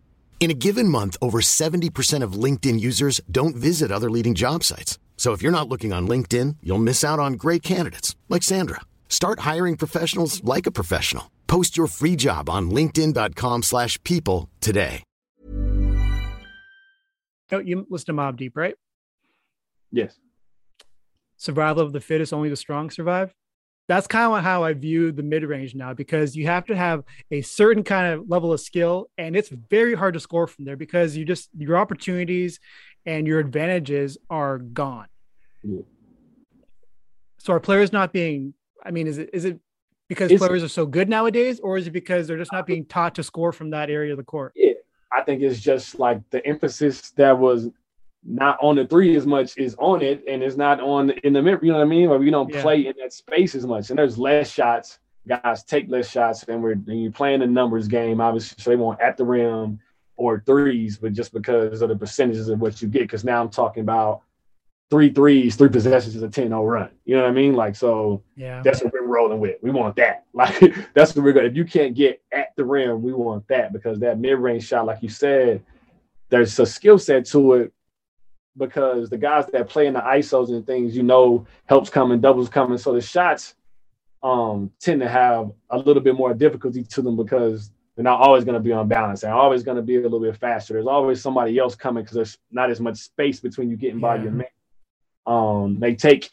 Speaker 6: In a given month, over 70% of LinkedIn users don't visit other leading job sites. So if you're not looking on LinkedIn, you'll miss out on great candidates like Sandra. Start hiring professionals like a professional. Post your free job on linkedin.com/people today.
Speaker 1: Oh, you listen to Mobb Deep, right?
Speaker 2: Yes.
Speaker 1: Survival of the fittest, only the strong survive. That's kind of how I view the mid range now because you have to have a certain kind of level of skill, and it's very hard to score from there because you just your opportunities and your advantages are gone. Yeah. So are players not being? I mean, is it is it because it's, players are so good nowadays, or is it because they're just not being taught to score from that area of the court?
Speaker 2: Yeah, I think it's just like the emphasis that was not on the three as much is on it, and it's not on in the mirror. You know what I mean? Or we don't yeah. play in that space as much, and there's less shots. Guys take less shots, and we're and you're playing a numbers game. Obviously, so they want at the rim or threes, but just because of the percentages of what you get. Because now I'm talking about three threes, three possessions is a 10 0 run. You know what I mean? Like, so yeah, that's what we're rolling with. We want that. Like, that's what we're going to, if you can't get at the rim, we want that because that mid range shot, like you said, there's a skill set to it because the guys that play in the ISOs and things, you know, helps coming, doubles coming. So the shots um, tend to have a little bit more difficulty to them because they're not always going to be on balance. They're always going to be a little bit faster. There's always somebody else coming because there's not as much space between you getting yeah. by your man. Um, they take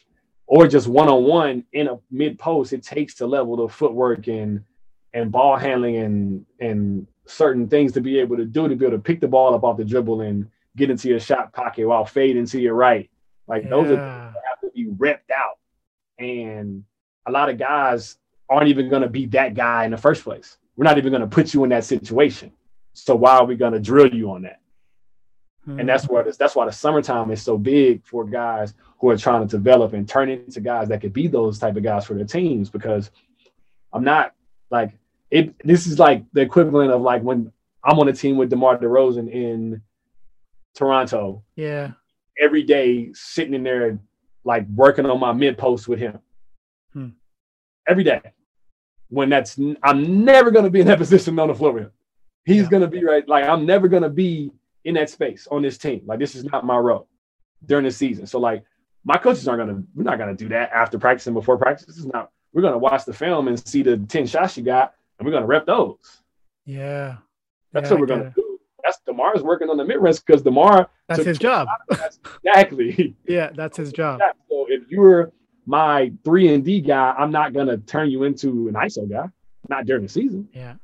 Speaker 2: or just one on one in a mid post. It takes to level the footwork and and ball handling and and certain things to be able to do to be able to pick the ball up off the dribble and get into your shot pocket while fading to your right. Like yeah. those are have to be repped out. And a lot of guys aren't even going to be that guy in the first place. We're not even going to put you in that situation. So why are we going to drill you on that? Mm-hmm. And that's hmm. where this, that's why the summertime is so big for guys who are trying to develop and turn into guys that could be those type of guys for their teams. Because I'm not like it. This is like the equivalent of like when I'm on a team with DeMar DeRozan in Toronto.
Speaker 1: Yeah.
Speaker 2: Every day sitting in there, like working on my mid post with him. Hmm. Every day when that's I'm never gonna be in that position on the floor with him. He's yeah. gonna be right. Like I'm never gonna be in that space on this team. Like this is not my role during the season. So like my coaches aren't gonna we're not gonna do that after practice and before practice. This is not we're gonna watch the film and see the 10 shots you got and we're gonna rep those.
Speaker 1: Yeah.
Speaker 2: That's yeah, what we're gonna do. DeMar's working on the mid range because Demar
Speaker 1: that's his job.
Speaker 2: exactly.
Speaker 1: yeah, that's his job.
Speaker 2: So if you're my three and D guy, I'm not gonna turn you into an ISO guy, not during the season.
Speaker 1: Yeah.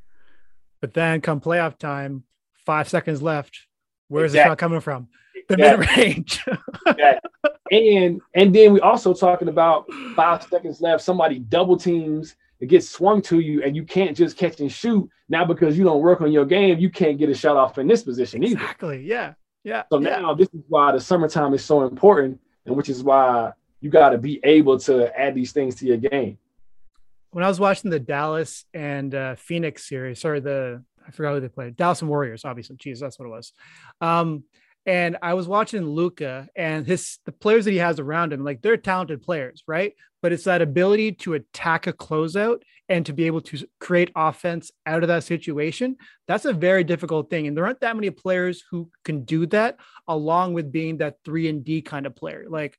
Speaker 1: But then come playoff time, five seconds left. Where's exactly. the shot coming from? The exactly. mid range.
Speaker 2: exactly. And and then we also talking about five seconds left. Somebody double teams, it gets swung to you, and you can't just catch and shoot. Now because you don't work on your game, you can't get a shot off in this position
Speaker 1: exactly. either. Exactly. Yeah. Yeah.
Speaker 2: So
Speaker 1: yeah.
Speaker 2: now this is why the summertime is so important, and which is why you got to be able to add these things to your game.
Speaker 1: When I was watching the Dallas and uh, Phoenix series, sorry, the I forgot who they played, Dallas and Warriors, obviously. Jeez, that's what it was. Um, and I was watching Luka and his the players that he has around him, like they're talented players, right? But it's that ability to attack a closeout and to be able to create offense out of that situation. That's a very difficult thing. And there aren't that many players who can do that, along with being that three and D kind of player. Like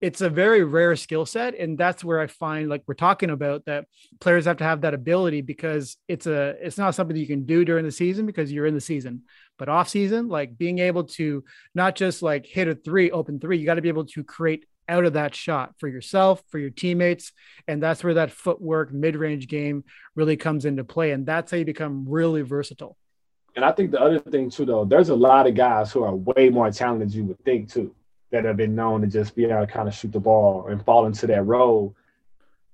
Speaker 1: it's a very rare skill set and that's where i find like we're talking about that players have to have that ability because it's a it's not something you can do during the season because you're in the season. But off season like being able to not just like hit a three open three you got to be able to create out of that shot for yourself for your teammates and that's where that footwork mid-range game really comes into play and that's how you become really versatile.
Speaker 2: And i think the other thing too though there's a lot of guys who are way more talented than you would think too that have been known to just be able to kind of shoot the ball and fall into that role,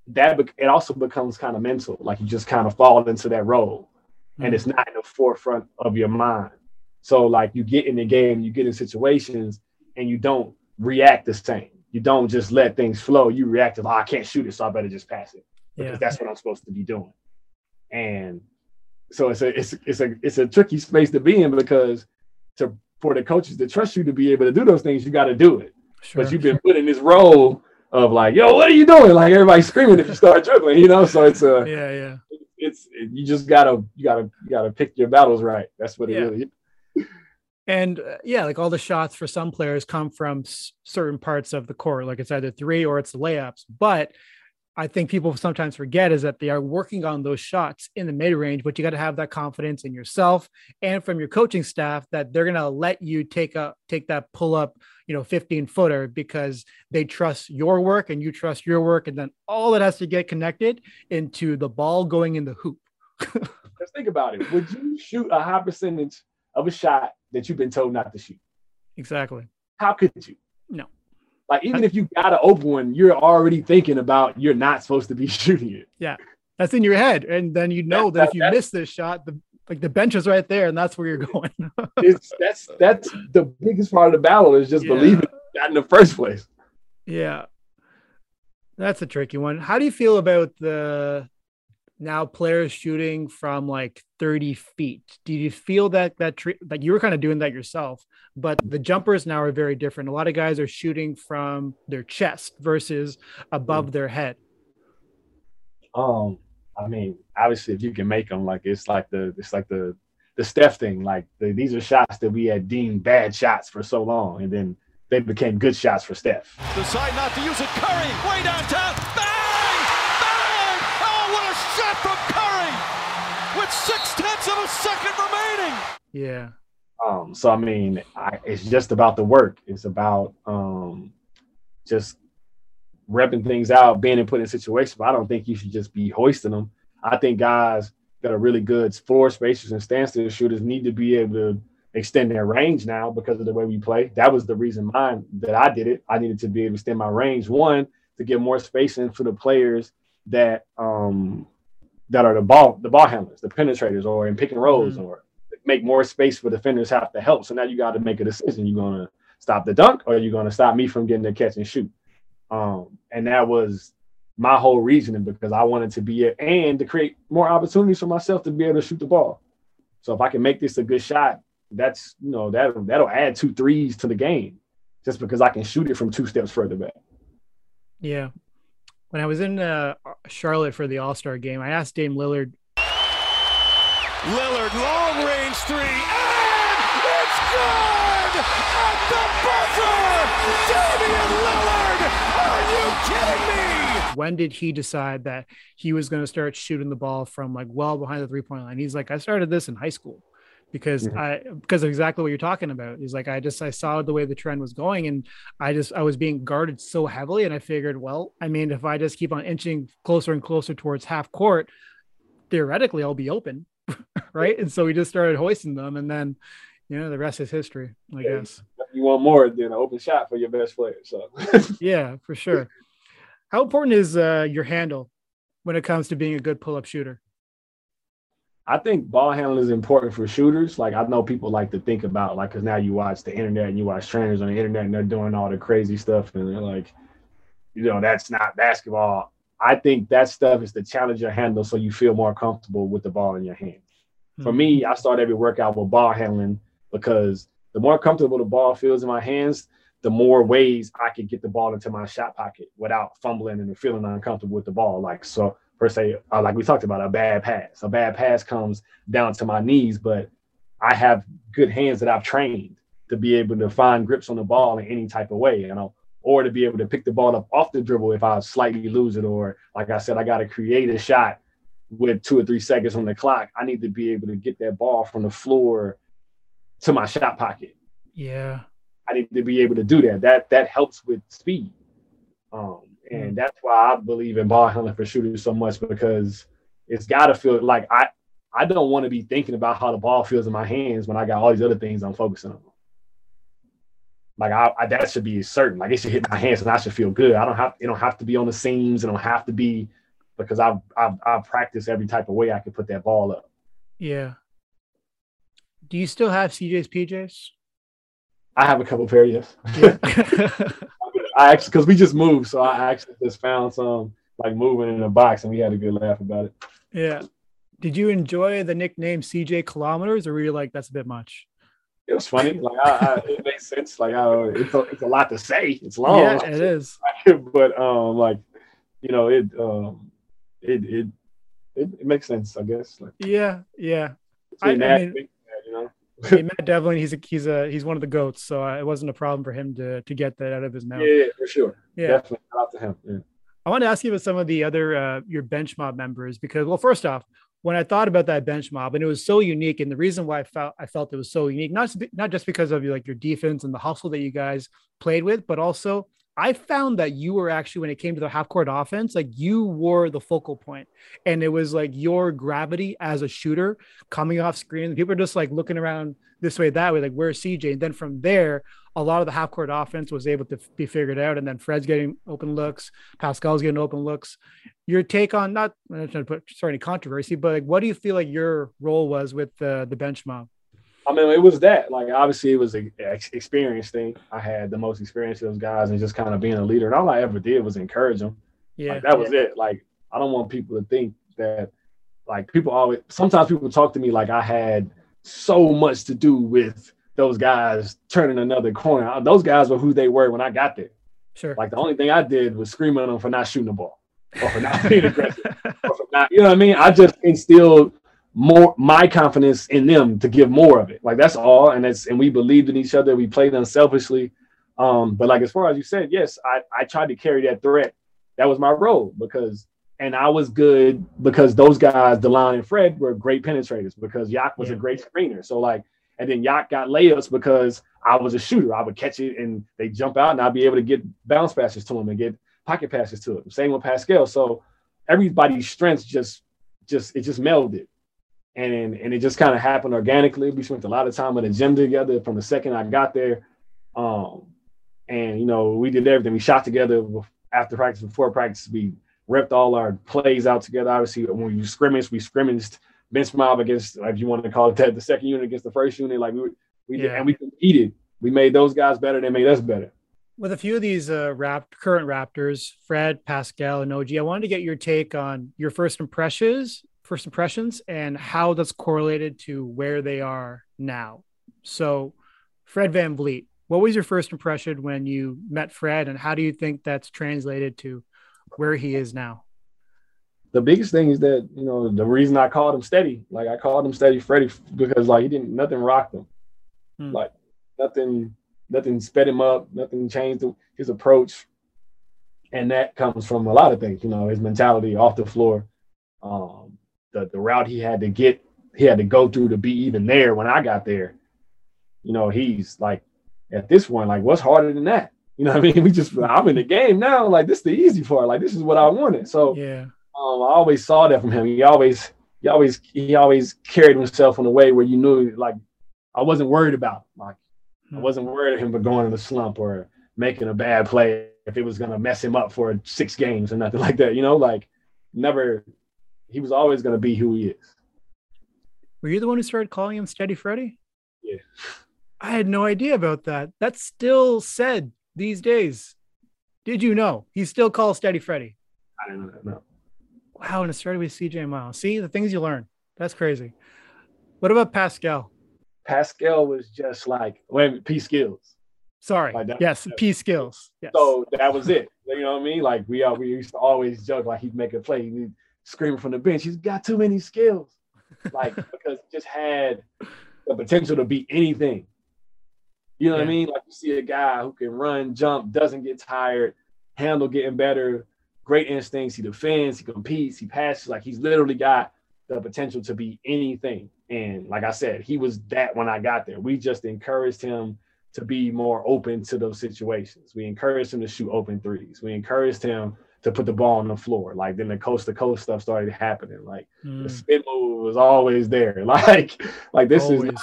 Speaker 2: that be- it also becomes kind of mental. Like you just kind of fall into that role, mm-hmm. and it's not in the forefront of your mind. So like you get in the game, you get in situations, and you don't react the same. You don't just let things flow. You react to, oh, I can't shoot it, so I better just pass it because yeah. that's what I'm supposed to be doing. And so it's a it's it's a it's a tricky space to be in because to for the coaches to trust you to be able to do those things, you got to do it. Sure. But you've been put in this role of like, yo, what are you doing? Like everybody's screaming if you start dribbling, you know. So it's a
Speaker 1: uh, yeah, yeah.
Speaker 2: It's you just gotta you gotta you gotta pick your battles right. That's what it yeah. really. Is.
Speaker 1: And uh, yeah, like all the shots for some players come from s- certain parts of the court, like it's either three or it's the layups. But I think people sometimes forget is that they are working on those shots in the mid range, but you got to have that confidence in yourself and from your coaching staff that they're going to let you take a take that pull up, you know, 15 footer because they trust your work and you trust your work. And then all that has to get connected into the ball going in the hoop.
Speaker 2: Let's think about it. Would you shoot a high percentage of a shot that you've been told not to shoot?
Speaker 1: Exactly.
Speaker 2: How could you? Like even if you got an open one, you're already thinking about you're not supposed to be shooting it.
Speaker 1: Yeah, that's in your head, and then you know that, that if you miss this shot, the like the bench is right there, and that's where you're going.
Speaker 2: it's that's that's the biggest part of the battle is just yeah. believing that in the first place.
Speaker 1: Yeah, that's a tricky one. How do you feel about the now players shooting from like 30 feet. Do you feel that that tre- like you were kind of doing that yourself, but the jumpers now are very different. A lot of guys are shooting from their chest versus above their head.
Speaker 2: Um, I mean, obviously, if you can make them, like it's like the it's like the the Steph thing. Like the, these are shots that we had deemed bad shots for so long, and then they became good shots for Steph.
Speaker 4: Decide not to use it. Curry way downtown. shot from Curry with six tenths of a second remaining.
Speaker 1: Yeah.
Speaker 2: Um, so I mean, I, it's just about the work. It's about um, just repping things out, being in put in situations. But I don't think you should just be hoisting them. I think guys that are really good floor spacers and standstill shooters need to be able to extend their range now because of the way we play. That was the reason mine that I did it. I needed to be able to extend my range. One to get more spacing for the players that um, that are the ball the ball handlers, the penetrators, or in pick and rolls, mm-hmm. or make more space for defenders have to help. So now you got to make a decision. You're gonna stop the dunk, or you're gonna stop me from getting the catch and shoot. Um, and that was my whole reasoning because I wanted to be it and to create more opportunities for myself to be able to shoot the ball. So if I can make this a good shot, that's you know that that'll add two threes to the game, just because I can shoot it from two steps further back.
Speaker 1: Yeah, when I was in uh, Charlotte for the All Star game, I asked Dame Lillard.
Speaker 4: Lillard, long range three, and it's good at the buzzer. Damian Lillard, are you kidding me?
Speaker 1: When did he decide that he was going to start shooting the ball from like well behind the three point line? He's like, I started this in high school because mm-hmm. I because of exactly what you're talking about. He's like, I just I saw the way the trend was going, and I just I was being guarded so heavily, and I figured, well, I mean, if I just keep on inching closer and closer towards half court, theoretically I'll be open, right? And so we just started hoisting them, and then you know the rest is history, I yeah. guess.
Speaker 2: You want more than an open shot for your best player, so
Speaker 1: yeah, for sure. How important is uh, your handle when it comes to being a good pull-up shooter?
Speaker 2: I think ball handling is important for shooters. Like I know people like to think about like because now you watch the internet and you watch trainers on the internet and they're doing all the crazy stuff and they're like, you know, that's not basketball. I think that stuff is to challenge your handle so you feel more comfortable with the ball in your hand. Mm-hmm. For me, hmm. I start every workout with ball handling because the more comfortable the ball feels in my hands, the more ways I can get the ball into my shot pocket without fumbling and feeling uncomfortable with the ball. Like so, per se, uh, like we talked about, a bad pass. A bad pass comes down to my knees, but I have good hands that I've trained to be able to find grips on the ball in any type of way, you know, or to be able to pick the ball up off the dribble if I slightly lose it, or like I said, I got to create a shot with two or three seconds on the clock. I need to be able to get that ball from the floor to my shot pocket.
Speaker 1: Yeah.
Speaker 2: I need to be able to do that. That that helps with speed. Um, and mm. that's why I believe in ball handling for shooters so much because it's got to feel like I I don't want to be thinking about how the ball feels in my hands when I got all these other things I'm focusing on. Like I, I that should be certain. Like it should hit my hands and I should feel good. I don't have it don't have to be on the seams. It don't have to be because I've I've, I've practiced every type of way I can put that ball up.
Speaker 1: Yeah. Do you still have CJ's PJs?
Speaker 2: I have a couple pair, yes. Yeah. I actually because we just moved, so I actually just found some like moving in a box, and we had a good laugh about it.
Speaker 1: Yeah. Did you enjoy the nickname CJ Kilometers, or were you like that's a bit much?
Speaker 2: It was funny. Like I, I, it makes sense. Like I, it's a, it's a lot to say. It's long. Yeah,
Speaker 1: it is.
Speaker 2: but um, like you know, it um, it it it, it makes sense. I guess. Like
Speaker 1: yeah, yeah. I, I mean, know. hey, Matt Devlin, he's a he's a he's one of the goats, so uh, it wasn't a problem for him to to get that out of his mouth.
Speaker 2: Yeah, yeah for sure. Yeah, definitely. Out to him. Yeah.
Speaker 1: I want to ask you about some of the other uh, your bench mob members because, well, first off, when I thought about that bench mob, and it was so unique, and the reason why I felt I felt it was so unique, not not just because of like your defense and the hustle that you guys played with, but also I found that you were actually when it came to the half court offense, like you were the focal point, and it was like your gravity as a shooter coming off screen. People are just like looking around this way, that way, like where's CJ? And then from there, a lot of the half court offense was able to be figured out. And then Fred's getting open looks, Pascal's getting open looks. Your take on not, I'm not trying to put sorry any controversy, but like what do you feel like your role was with the the bench mob?
Speaker 2: I mean, it was that. Like, obviously, it was an experience thing. I had the most experience of those guys and just kind of being a leader. And all I ever did was encourage them. Yeah. Like, that was it. Like, I don't want people to think that, like, people always, sometimes people talk to me like I had so much to do with those guys turning another corner. Those guys were who they were when I got there.
Speaker 1: Sure.
Speaker 2: Like the only thing I did was scream at them for not shooting the ball or for not being aggressive or for not, you know what I mean? I just instilled more my confidence in them to give more of it. Like that's all. And that's and we believed in each other. We played unselfishly. Um, but like as far as you said, yes, I, I tried to carry that threat. That was my role because and I was good because those guys, Delon and Fred, were great penetrators because Yak was yeah. a great screener. So like and then Yak got layups because I was a shooter. I would catch it and they jump out and I'd be able to get bounce passes to him and get pocket passes to him. Same with Pascal. So everybody's strengths just just it just melded. And and it just kind of happened organically. We spent a lot of time in the gym together from the second I got there. Um, and you know, we did everything. We shot together after practice, before practice. We ripped all our plays out together. Obviously, when we scrimmaged, we scrimmaged bench mob against, if you want to call it that, the second unit against the first unit. Like we, we yeah. did, and we competed. We made those guys better. They made us better.
Speaker 1: With a few of these uh, rap, current Raptors, Fred, Pascal, and OG, I wanted to get your take on your first impressions, first impressions, and how that's correlated to where they are now. So, Fred VanVleet, what was your first impression when you met Fred, and how do you think that's translated to where he is now?
Speaker 2: the biggest thing is that you know the reason I called him steady, like I called him steady Freddie because like he didn't nothing rocked him, hmm. like nothing nothing sped him up, nothing changed his approach, and that comes from a lot of things, you know, his mentality off the floor, um, the the route he had to get, he had to go through to be even there when I got there. You know, he's like at this point, like what's harder than that? You know what I mean? We just I'm in the game now. Like this is the easy part. Like this is what I wanted. So
Speaker 1: yeah
Speaker 2: um, I always saw that from him. He always, he always, he always carried himself in a way where you knew, like, I wasn't worried about, like, I hmm. wasn't worried of him for going in a slump or making a bad play if it was gonna mess him up for six games or nothing like that. You know, like, never. He was always gonna be who he is.
Speaker 1: Were you the one who started calling him Steady Freddy?
Speaker 2: Yeah.
Speaker 1: I had no idea about that. That's still said these days. Did you know he still calls Steady Freddy?
Speaker 2: I didn't know that. No.
Speaker 1: Wow, and it started with CJ Miles. See the things you learn. That's crazy. What about Pascal?
Speaker 2: Pascal was just like when P skills.
Speaker 1: Sorry. Like yes, P skills. Yes.
Speaker 2: So that was it. You know what I mean? Like we uh, we used to always joke like he'd make a play, screaming from the bench. He's got too many skills. Like because he just had the potential to be anything. You know yeah. what I mean? Like you see a guy who can run, jump, doesn't get tired, handle getting better, great instincts. He defends, he competes, he passes. Like he's literally got the potential to be anything. And like I said, he was that when I got there. We just encouraged him to be more open to those situations. We encouraged him to shoot open threes. We encouraged him to put the ball on the floor. Like then the coast to coast stuff started happening. Like mm. the spin move was always there. Like like this always. is not,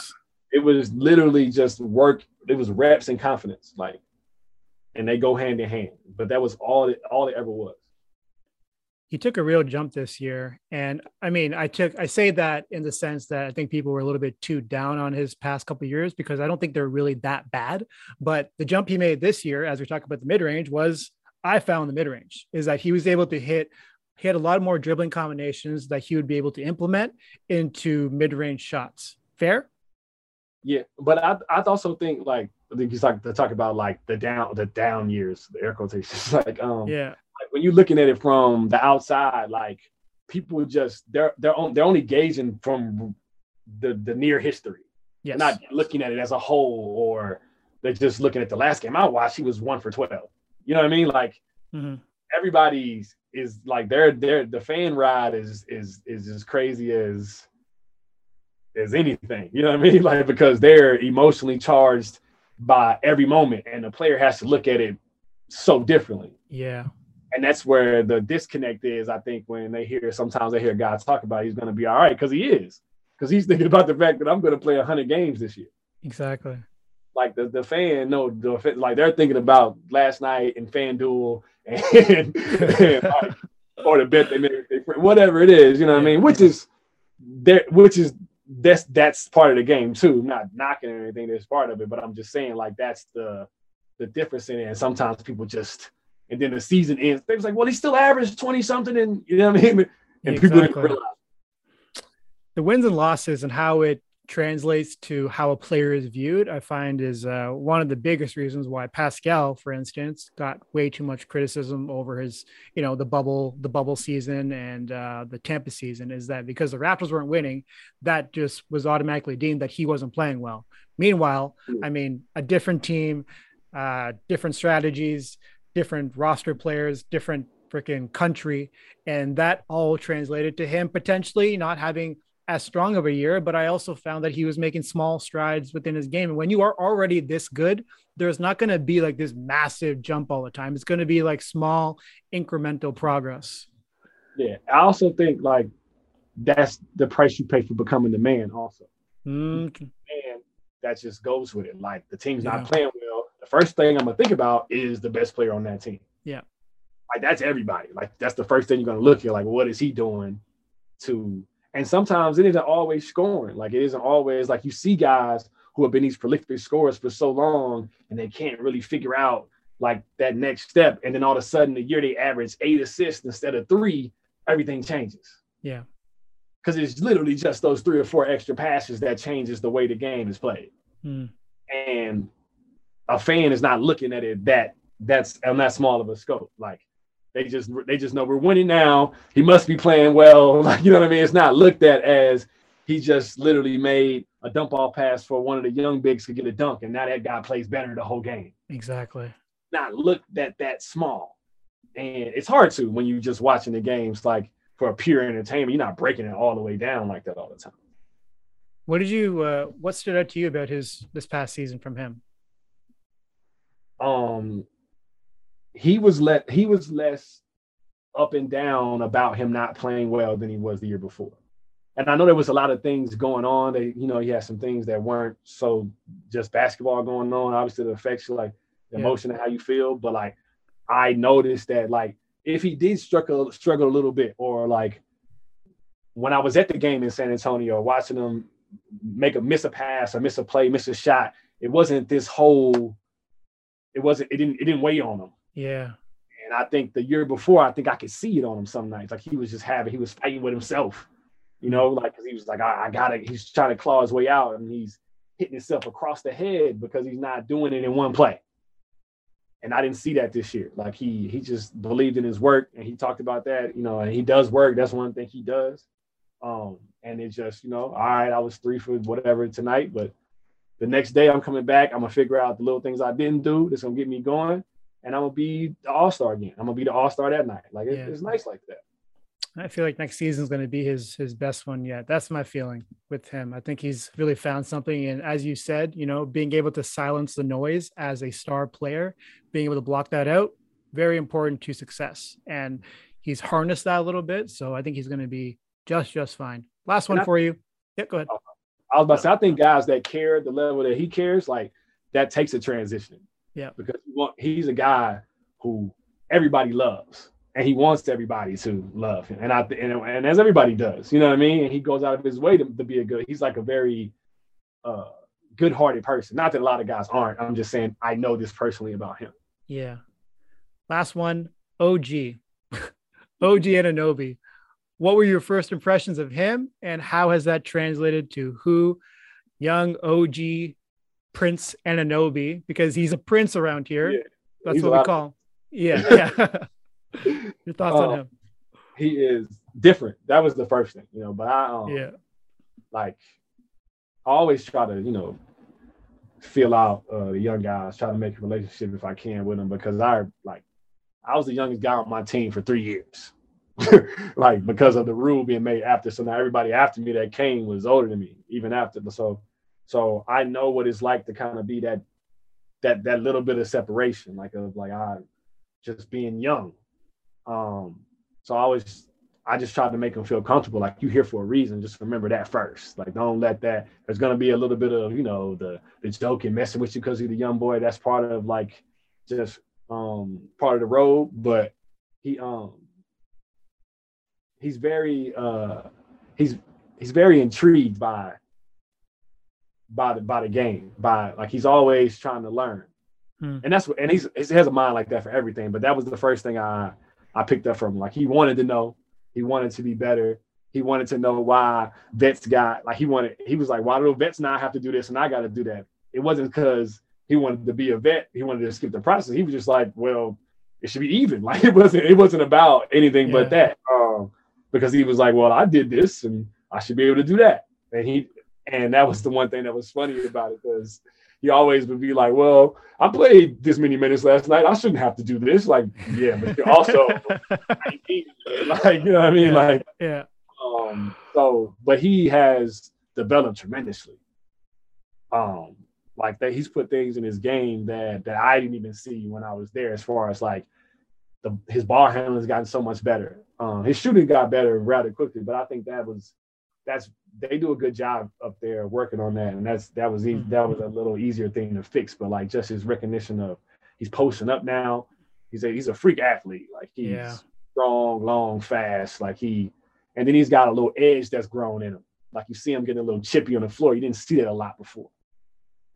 Speaker 2: it was literally just work. It was reps and confidence. Like and they go hand in hand. But that was all it all it ever was
Speaker 1: he took a real jump this year. And I mean, I took I say that in the sense that I think people were a little bit too down on his past couple years because I don't think they're really that bad. But the jump he made this year, as we talk about the mid range, was I found the mid range is that he was able to hit. He had a lot more dribbling combinations that he would be able to implement into mid range shots. Fair.
Speaker 2: Yeah, but I I also think like I think he's like to talk about like the down the down years, the air quotations. like um
Speaker 1: yeah,
Speaker 2: when you're looking at it from the outside, like people just they're they're on, they're only gauging from the the near history. Yes. Not looking at it as a whole, or they're just looking at the last game I watched. He was one for twelve. You know what I mean? Like mm-hmm. everybody's is like their their the fan ride is is is as crazy as as anything. You know what I mean? Like because they're emotionally charged by every moment, and the player has to look at it so differently.
Speaker 1: Yeah
Speaker 2: and that's where the disconnect is. I think when they hear sometimes they hear guys talk about he's going to be all right because he is, because he's thinking about the fact that I'm going to play hundred games this year.
Speaker 1: Exactly.
Speaker 2: Like the, the fan, no, the, like they're thinking about last night in FanDuel and, and like, or the bet they made, whatever it is, you know what I mean? Which is there, which is that's that's part of the game too. I'm not knocking anything that's part of it, but I'm just saying like that's the the difference in it. And sometimes people just and then the season ends. They was like, well, he still averaged 20 something, and you know what I mean? And exactly. people didn't realize.
Speaker 1: The wins and losses and how it translates to how a player is viewed, I find is uh, one of the biggest reasons why Pascal, for instance, got way too much criticism over his, you know, the bubble, the bubble season and uh, the Tampa season. Is that because the Raptors weren't winning, that just was automatically deemed that he wasn't playing well. Meanwhile, I mean, a different team, uh, different strategies, different roster players, different freaking country. And that all translated to him potentially not having as strong of a year. But I also found that he was making small strides within his game. And when you are already this good, there's not going to be like this massive jump all the time. It's going to be like small incremental progress.
Speaker 2: Yeah. I also think like that's the price you pay for becoming the man, also.
Speaker 1: Mm-hmm.
Speaker 2: And that just goes with it. Like the team's yeah. not playing well the first thing I'm gonna think about is the best player on that team.
Speaker 1: Yeah.
Speaker 2: Like that's everybody. Like that's the first thing you're gonna look at. Like, what is he doing to and sometimes it isn't always scoring. Like it isn't always like you see guys who have been these prolific scorers for so long and they can't really figure out like that next step. And then all of a sudden the year they average eight assists instead of three, everything changes.
Speaker 1: Yeah.
Speaker 2: Because it's literally just those three or four extra passes that changes the way the game is played.
Speaker 1: Mm.
Speaker 2: And a fan is not looking at it that that's on that small of a scope. Like they just they just know we're winning now. He must be playing well. Like you know what I mean? It's not looked at as he just literally made a dump off pass for one of the young bigs to get a dunk, and now that guy plays better the whole game.
Speaker 1: Exactly.
Speaker 2: Not looked at that small, and it's hard to when you're just watching the games like for a pure entertainment. You're not breaking it all the way down like that all the time.
Speaker 1: What did you? Uh, what stood out to you about his this past season from him?
Speaker 2: um he was let he was less up and down about him not playing well than he was the year before. And I know there was a lot of things going on. That you know, he had some things that weren't so just basketball going on. Obviously, it affects you like the yeah. emotion and how you feel. But like, I noticed that like if he did struggle struggle a little bit, or like when I was at the game in San Antonio, watching him make a miss a pass or miss a play, miss a shot, it wasn't this whole it wasn't it didn't it didn't weigh on him.
Speaker 1: Yeah.
Speaker 2: And I think the year before, I think I could see it on him some nights. Like he was just having, he was fighting with himself, you know, like because he was like, I, I, gotta, he's trying to claw his way out and he's hitting himself across the head because he's not doing it in one play. And I didn't see that this year. Like he he just believed in his work and he talked about that, you know, and he does work. That's one thing he does. Um, and it's just, you know, all right, I was three for whatever tonight, but the next day I'm coming back. I'm gonna figure out the little things I didn't do that's gonna get me going and I'm gonna be the all star again. I'm gonna be the all star that night. Like it, yeah. it's nice like that.
Speaker 1: I feel like next season is going to be his his best one yet. That's my feeling with him. I think he's really found something, and as you said, you know, being able to silence the noise as a star player, being able to block that out, very important to success. And he's harnessed that a little bit, so I think he's going to be just just fine. Last one I, for you. Yeah, go ahead.
Speaker 2: I was about to say, I think guys that care the level that he cares, like that takes a transition.
Speaker 1: Yeah.
Speaker 2: Because he's a guy who everybody loves and he wants everybody to love him. And I and, and as everybody does, you know what I mean? And he goes out of his way to, to be a good, he's like a very uh good-hearted person. Not that a lot of guys aren't. I'm just saying I know this personally about him.
Speaker 1: Yeah. Last one, OG. OG Anunoby. What were your first impressions of him and how has that translated to who young OG Prince Anunoby because he's a prince around here. Yeah, That's what we call him. Yeah, yeah. Your thoughts um, on him?
Speaker 2: He is different. That was the first thing, you know. But I, um,
Speaker 1: yeah,
Speaker 2: like I always try to, you know, feel out uh, the young guys, try to make a relationship if I can with them because I like I was the youngest guy on my team for three years. like because of the rule being made after. So now everybody after me that came was older than me, even after. So so I know what it's like to kind of be that that that little bit of separation, like of like I just being young. Um, so I always I just tried to make them feel comfortable. Like you here for a reason. Just remember that first. Like don't let that. There's gonna be a little bit of you know the the joking, messing with you because you're the young boy. That's part of like just um part of the road. But he um he's very uh he's he's very intrigued by by the by the game by like he's always trying to learn. Hmm. and that's what and he's he has a mind like that for everything but that was the first thing i i picked up from him. Like he wanted to know. He wanted to be better. He wanted to know why vets got like he wanted he was like why do vets not have to do this and i got to do that? It wasn't because he wanted to be a vet. He wanted to skip the process. He was just like well it should be even. Like it wasn't it wasn't about anything yeah. but that um because he was like well i did this and i should be able to do that. And he and that was the one thing that was funny about it because he always would be like, Well, I played this many minutes last night. I shouldn't have to do this. Like, yeah, but you're also like, you know what I mean?
Speaker 1: Yeah,
Speaker 2: like,
Speaker 1: yeah.
Speaker 2: Um, so, but he has developed tremendously. Um, like that he's put things in his game that that I didn't even see when I was there, as far as like the his ball handling has gotten so much better. Um, his shooting got better rather quickly, but I think that was that's they do a good job up there working on that, and that's that was mm-hmm. that was a little easier thing to fix. But like just his recognition of he's posting up now. He's a he's a freak athlete. Like he's yeah. strong, long, fast. Like he, and then he's got a little edge that's grown in him. Like you see him getting a little chippy on the floor. You didn't see that a lot before.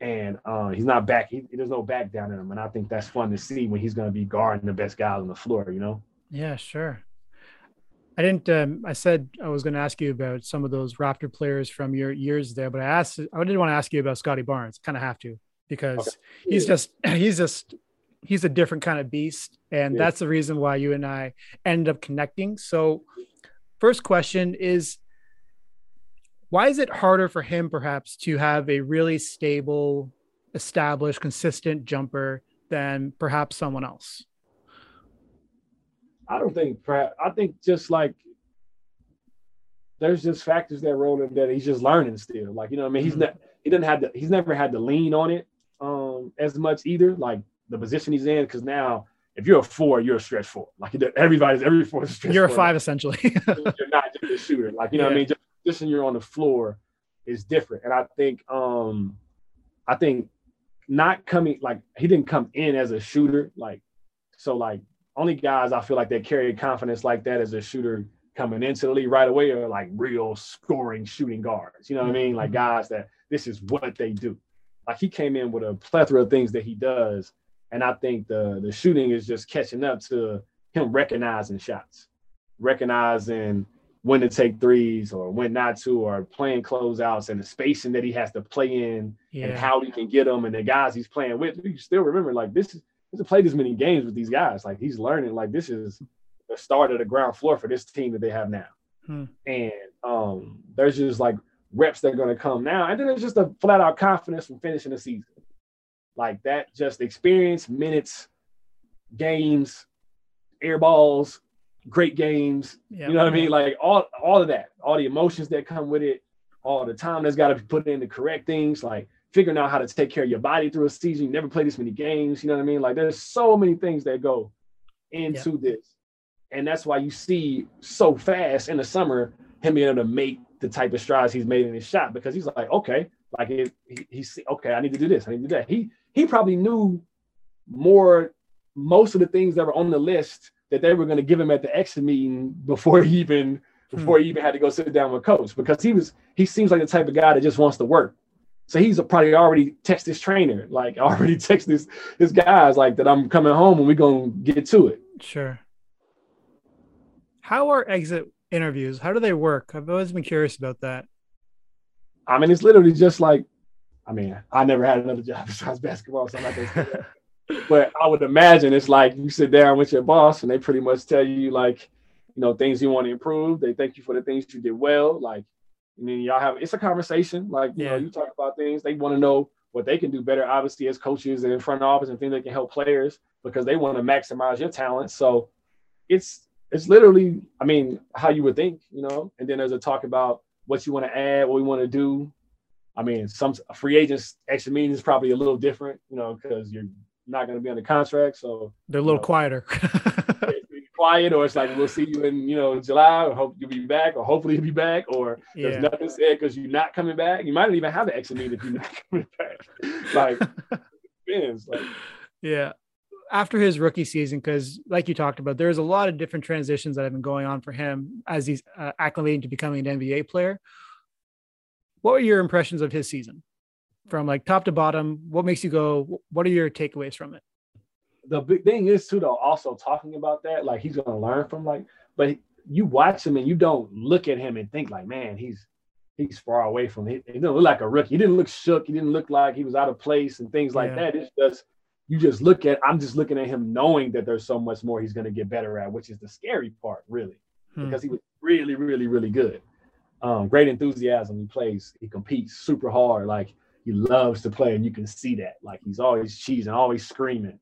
Speaker 2: And uh, he's not back. He, there's no back down in him, and I think that's fun to see when he's going to be guarding the best guys on the floor. You know.
Speaker 1: Yeah, sure. I didn't. Um, I said I was going to ask you about some of those Raptor players from your years there, but I asked. I didn't want to ask you about Scottie Barnes. Kind of have to because okay. he's just he's just he's a different kind of beast, and yeah. that's the reason why you and I ended up connecting. So, first question is, why is it harder for him perhaps to have a really stable, established, consistent jumper than perhaps someone else?
Speaker 2: I don't think I think just like there's just factors that roll in that he's just learning still. Like you know, I mean, he's mm-hmm. not he doesn't have to he's never had to lean on it um as much either. Like the position he's in, because now if you're a four, you're a stretch four. Like everybody's every four is stretch.
Speaker 1: You're
Speaker 2: a
Speaker 1: five essentially.
Speaker 2: you're not just a shooter. Like you know, yeah. what I mean, just position you're on the floor is different. And I think um I think not coming like he didn't come in as a shooter like so like only guys I feel like that carry confidence like that as a shooter coming into the league right away are like real scoring shooting guards. You know what I mean? Like mm-hmm. guys that this is what they do. Like he came in with a plethora of things that he does, And I think the the shooting is just catching up to him recognizing shots, recognizing when to take threes or when not to, or playing closeouts and the spacing that he has to play in yeah. and how he can get them and the guys he's playing with. You still remember like this is he's played this many games with these guys. Like he's learning like this is the start of the ground floor for this team that they have now. Hmm. And um, there's just like reps that are going to come now. And then there's just a flat out confidence from finishing the season. Like that, just experience, minutes, games, air balls, great games. Yep. You know what I mean? Like all all of that, all the emotions that come with it, all the time that's got to be put in to correct things, like figuring out how to take care of your body through a season. You never play this many games. You know what I mean? Like there's so many things that go into yep. this. And that's why you see so fast in the summer him being able to make the type of strides he's made in his shot because he's like, okay, like it, he, he's okay, I need to do this, I need to do that. He he probably knew more most of the things that were on the list that they were going to give him at the exit meeting before he even hmm. before he even had to go sit down with coach because he was he seems like the type of guy that just wants to work. So he's probably already text his trainer, like already text his his guys like that I'm coming home and we're gonna get to it.
Speaker 1: Sure. How are exit interviews? How do they work? I've always been curious about that.
Speaker 2: I mean, it's literally just like, I mean, I never had another job besides basketball, so I'm not gonna but I would imagine it's like you sit down with your boss and they pretty much tell you like, you know, things you want to improve. They thank you for the things you did well. Like, and then y'all have it's a conversation. Like, you yeah. know, you talk about things. They want to know what they can do better, obviously, as coaches and in front office and things that can help players because they want to maximize your talent. So it's it's literally, I mean, how you would think, you know. And then there's a talk about what you want to add, what we want to do. I mean, some free agents extra meeting is probably a little different, you know, because you're not going to be under contract. So
Speaker 1: they're a little know, quieter.
Speaker 2: quiet, or it's like we'll see you in you know July, or hope you'll be back, or hopefully you'll be back, or yeah. there's nothing said because you're not coming back. You might not even have an exit meeting if you're not coming back. like depends. Like
Speaker 1: yeah. After his rookie season, because like you talked about, there's a lot of different transitions that have been going on for him as he's uh, acclimating to becoming an NBA player. What were your impressions of his season? from like top to bottom? What makes you go? What are your takeaways from it?
Speaker 2: The big thing is too, though, also talking about that, like he's gonna learn from like, but you watch him and you don't look at him and think like, man, he's he's far away from it. He didn't look like a rookie. He didn't look shook. He didn't look like he was out of place and things like yeah. that. It's just you just look at. I'm just looking at him knowing that there's so much more he's gonna get better at, which is the scary part, really, hmm. because he was really, really, really good. Um, great enthusiasm. He plays. He competes super hard. Like he loves to play, and you can see that. Like he's always cheesing, always screaming.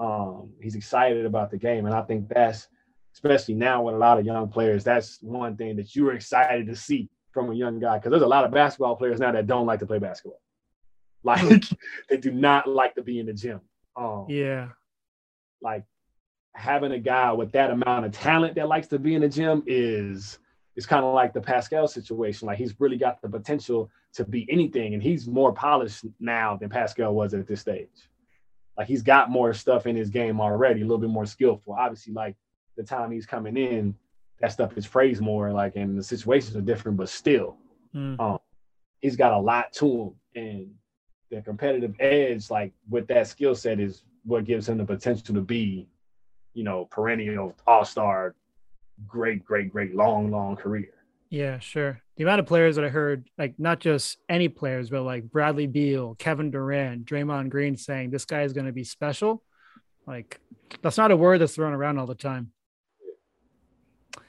Speaker 2: Um, he's excited about the game, and I think that's especially now with a lot of young players. That's one thing that you're excited to see from a young guy because there's a lot of basketball players now that don't like to play basketball. Like they do not like to be in the gym. Um,
Speaker 1: yeah,
Speaker 2: like having a guy with that amount of talent that likes to be in the gym is it's kind of like the Pascal situation. Like he's really got the potential to be anything, and he's more polished now than Pascal was at this stage. Like he's got more stuff in his game already, a little bit more skillful. Obviously, like the time he's coming in, that stuff is phrased more. Like, and the situations are different, but still, mm. um, he's got a lot to him, and the competitive edge, like with that skill set, is what gives him the potential to be, you know, perennial all star great, great, great, long, long career.
Speaker 1: Yeah, sure. The amount of players that I heard, like not just any players, but like Bradley Beal, Kevin Durant, Draymond Green saying this guy is going to be special. Like that's not a word that's thrown around all the time.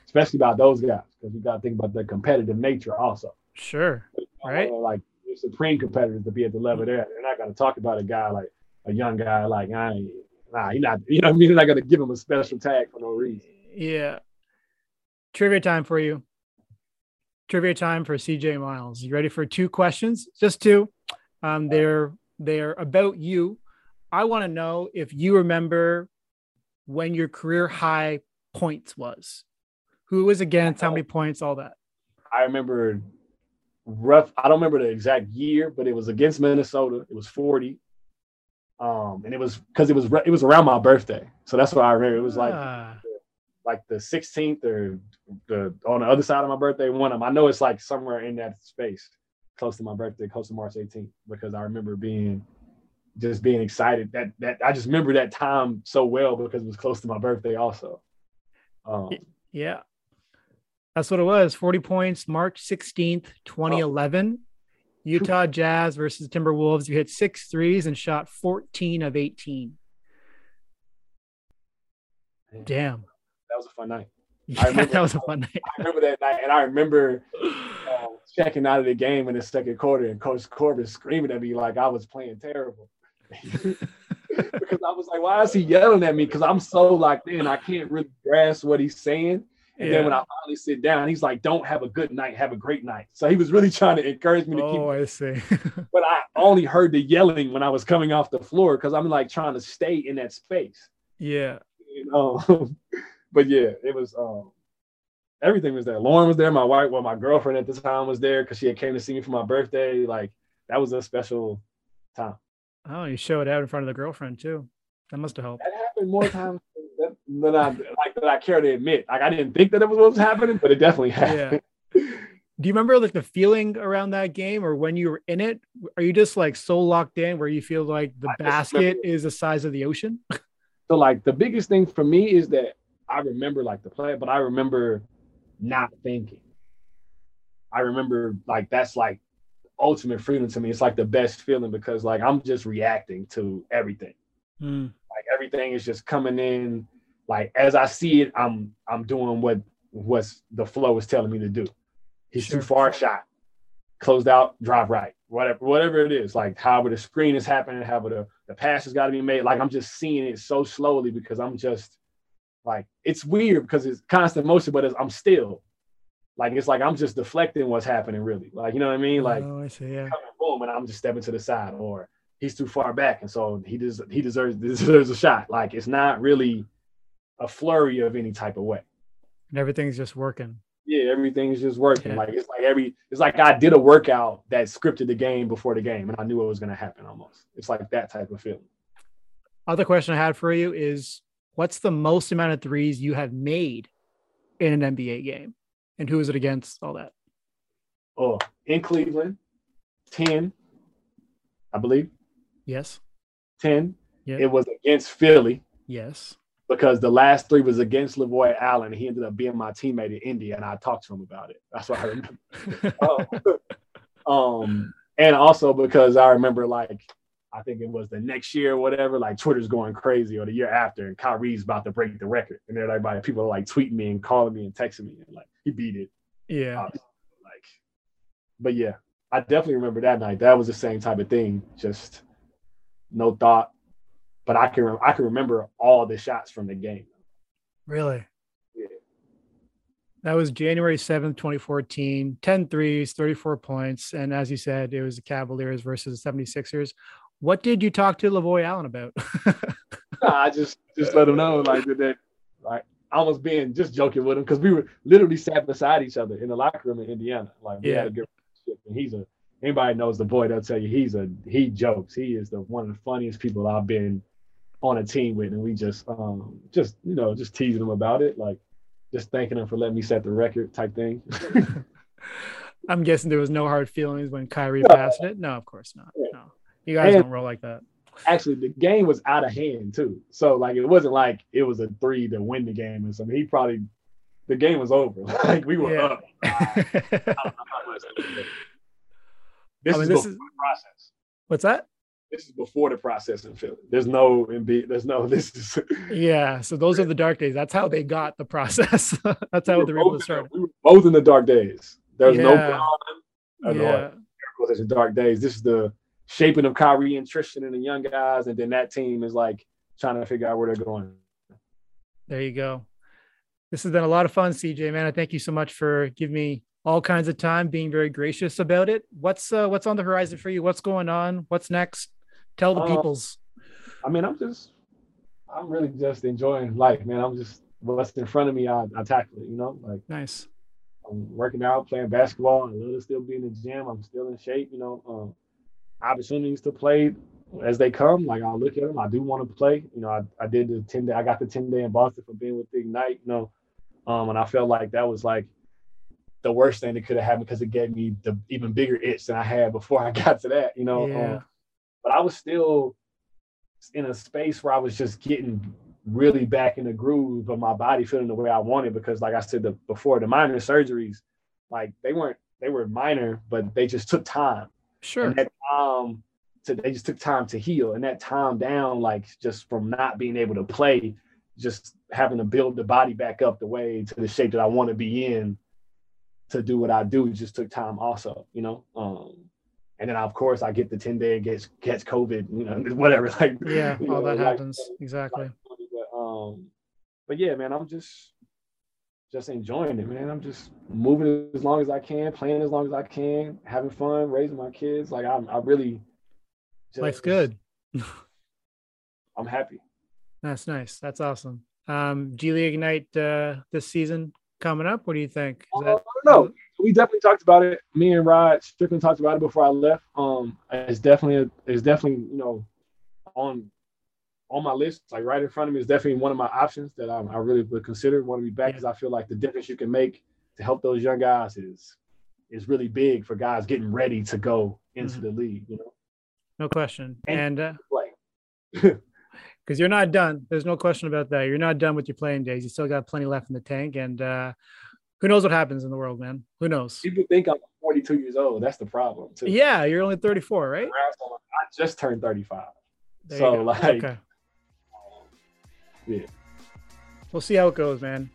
Speaker 2: Especially about those guys, because you got to think about the competitive nature also.
Speaker 1: Sure. Right.
Speaker 2: like supreme competitors to be at the level there. They're not going to talk about a guy like a young guy like I ain't, nah, you're not, you know what I mean? They're not going to give him a special tag for no reason.
Speaker 1: Yeah trivia time for you. Trivia time for CJ Miles. You ready for two questions? Just two. Um, they're they're about you. I want to know if you remember when your career high points was. Who was against? How many points? All that.
Speaker 2: I remember rough. I don't remember the exact year, but it was against Minnesota. It was forty. Um, and it was because it was it was around my birthday, so that's what I remember. It was like ah like the 16th or the on the other side of my birthday, one of them. I know it's like somewhere in that space, close to my birthday, close to March 18th, because I remember being just being excited. That that I just remember that time so well because it was close to my birthday also.
Speaker 1: Um, yeah. That's what it was. 40 points, March 16th, 2011. Oh. Utah Jazz versus Timberwolves. You hit six threes and shot 14 of 18. Damn.
Speaker 2: Was a fun night.
Speaker 1: Yeah, remember, that was a fun night.
Speaker 2: I remember that night, and I remember uh, checking out of the game in the second quarter, and Coach Corbin screaming at me like I was playing terrible. because I was like, why is he yelling at me? Because I'm so locked in, I can't really grasp what he's saying. And yeah. then when I finally sit down, he's like, "Don't have a good night, have a great night." So he was really trying to encourage me to
Speaker 1: oh,
Speaker 2: keep.
Speaker 1: Oh, I see.
Speaker 2: but I only heard the yelling when I was coming off the floor because I'm like trying to stay in that space.
Speaker 1: Yeah.
Speaker 2: You know, but yeah, it was. um Everything was there. Lauren was there. My wife, well, my girlfriend at the time was there because she had came to see me for my birthday. Like that was a special time.
Speaker 1: Oh, you showed out in front of the girlfriend too. That must have helped.
Speaker 2: That happened more times than I like that I care to admit. Like I didn't think that it was what was happening, but it definitely happened.
Speaker 1: Yeah. Do you remember like the feeling around that game or when you were in it? Are you just like so locked in where you feel like the I basket is the size of the ocean?
Speaker 2: So like the biggest thing for me is that I remember like the play, but I remember not thinking. I remember like that's like ultimate freedom to me. It's like the best feeling because like I'm just reacting to everything. Mm. Like everything is just coming in like as I see it, I'm I'm doing what what's the flow is telling me to do. He's sure. too far shot, closed out, drive right, whatever, whatever it is. Like however the screen is happening, however the, the pass has got to be made. Like I'm just seeing it so slowly because I'm just like it's weird because it's constant motion, but I'm still like it's like I'm just deflecting what's happening really. Like you know what I mean? Oh, like
Speaker 1: oh, I see, yeah.
Speaker 2: boom, and I'm just stepping to the side, or he's too far back, and so he does he deserves deserves a shot. Like it's not really a flurry of any type of way.
Speaker 1: And everything's just working.
Speaker 2: Yeah, everything's just working. Yeah. Like it's like every it's like I did a workout that scripted the game before the game and I knew it was gonna happen almost. It's like that type of feeling.
Speaker 1: Other question I had for you is what's the most amount of threes you have made in an NBA game? And who is it against? All that.
Speaker 2: Oh, in Cleveland, 10, I believe.
Speaker 1: Yes.
Speaker 2: 10. Yeah. It was against Philly.
Speaker 1: Yes
Speaker 2: because the last three was against Lavoy Allen. He ended up being my teammate in Indiana, and I talked to him about it. That's what I remember. um, um, and also because I remember like I think it was the next year or whatever, like Twitter's going crazy, or the year after, and Kyrie's about to break the record, and everybody, people are like tweeting me and calling me and texting me, and like he beat it.
Speaker 1: Yeah.
Speaker 2: like, but yeah, I definitely remember that night. That was the same type of thing. Just no thought, but I can I can remember all the shots from the game.
Speaker 1: Really?
Speaker 2: Yeah.
Speaker 1: That was January 7th, 2014, 10 threes, 34 points. And as you said, it was the Cavaliers versus the 76ers. What did you talk to Lavoy Allen about?
Speaker 2: I just just let him know like that like I was being just joking with him because we were literally sat beside each other in the locker room in Indiana. Like we yeah. had a good relationship. And he's a anybody knows Lavoy, they'll tell you he's a he jokes. He is the one of the funniest people I've been on a team with, and we just um just you know just teasing him about it, like just thanking him for letting me set the record type thing.
Speaker 1: I'm guessing there was no hard feelings when Kyrie no. passed it. No, of course not. Yeah. You guys and don't roll like that.
Speaker 2: Actually, the game was out of hand too, so like it wasn't like it was a three to win the game or something. He probably the game was over. like we were yeah. up. this I mean, is this is process.
Speaker 1: What's that?
Speaker 2: this is before the process in Philly. There's no Embiid. There's no this is.
Speaker 1: yeah, so those are the dark days. That's how they got the process. That's how we they were able to start.
Speaker 2: We were both in the dark days. There's yeah. no problem. Yeah. There's the dark days. This is the shaping of Kyrie and Tristan and the young guys, and then that team is like trying to figure out where they're going.
Speaker 1: There you go. This has been a lot of fun, CJ. Man, I thank you so much for giving me all kinds of time, being very gracious about it. What's uh, what's on the horizon for you? What's going on? What's next? Tell the uh, peoples.
Speaker 2: I mean, I'm just, I'm really just enjoying life, man. I'm just what's in front of me, I, I tackle it. You know, like
Speaker 1: nice.
Speaker 2: I'm working out, playing basketball. I love still be in the gym. I'm still in shape. You know, um, opportunities to play as they come. Like I'll look at them. I do want to play. You know, I, I did the ten day. I got the ten day in Boston for being with the Ignite. You know, um, and I felt like that was like the worst thing that could have happened because it gave me the even bigger itch than I had before I got to that. You know,
Speaker 1: yeah.
Speaker 2: um, but I was still in a space where I was just getting really back in the groove of my body feeling the way I wanted because like I said the, before the minor surgeries like they weren't they were minor but they just took time
Speaker 1: sure
Speaker 2: and that time to they just took time to heal and that time down like just from not being able to play just having to build the body back up the way to the shape that I want to be in to do what I do just took time also you know um and then of course I get the 10 day gets gets COVID, you know, whatever. Like
Speaker 1: yeah, all
Speaker 2: know,
Speaker 1: that
Speaker 2: like,
Speaker 1: happens. Exactly.
Speaker 2: But um, but yeah, man, I'm just just enjoying it, man. I'm just moving as long as I can, playing as long as I can, having fun, raising my kids. Like I'm I really
Speaker 1: just, life's good.
Speaker 2: I'm happy.
Speaker 1: That's nice. That's awesome. Um, G League Ignite uh, this season coming up. What do you think?
Speaker 2: Is uh, that, I don't know. We definitely talked about it. Me and Rod Strickland talked about it before I left. Um, it's definitely a, it's definitely you know on on my list, like right in front of me, is definitely one of my options that I, I really would consider want to be back because. I feel like the difference you can make to help those young guys is is really big for guys getting ready to go into mm-hmm. the league. You know,
Speaker 1: no question. And, and uh, play. because you're not done. There's no question about that. You're not done with your playing days. You still got plenty left in the tank, and uh, who knows what happens in the world, man? Who knows?
Speaker 2: People think I'm 42 years old. That's the problem, too.
Speaker 1: Yeah, you're only 34, right?
Speaker 2: I just turned 35. There so like, okay.
Speaker 1: Yeah. We'll see how it goes, man.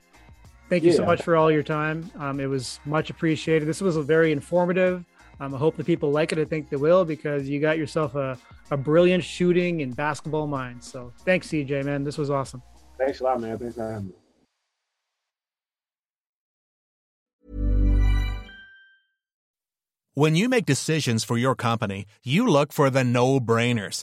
Speaker 1: Thank you yeah. so much for all your time. Um, it was much appreciated. This was a very informative. Um, I hope the people like it. I think they will because you got yourself a, a brilliant shooting and basketball mind. So thanks, CJ, man. This was awesome.
Speaker 2: Thanks a lot, man. Thanks for having me.
Speaker 7: When you make decisions for your company, you look for the no brainers.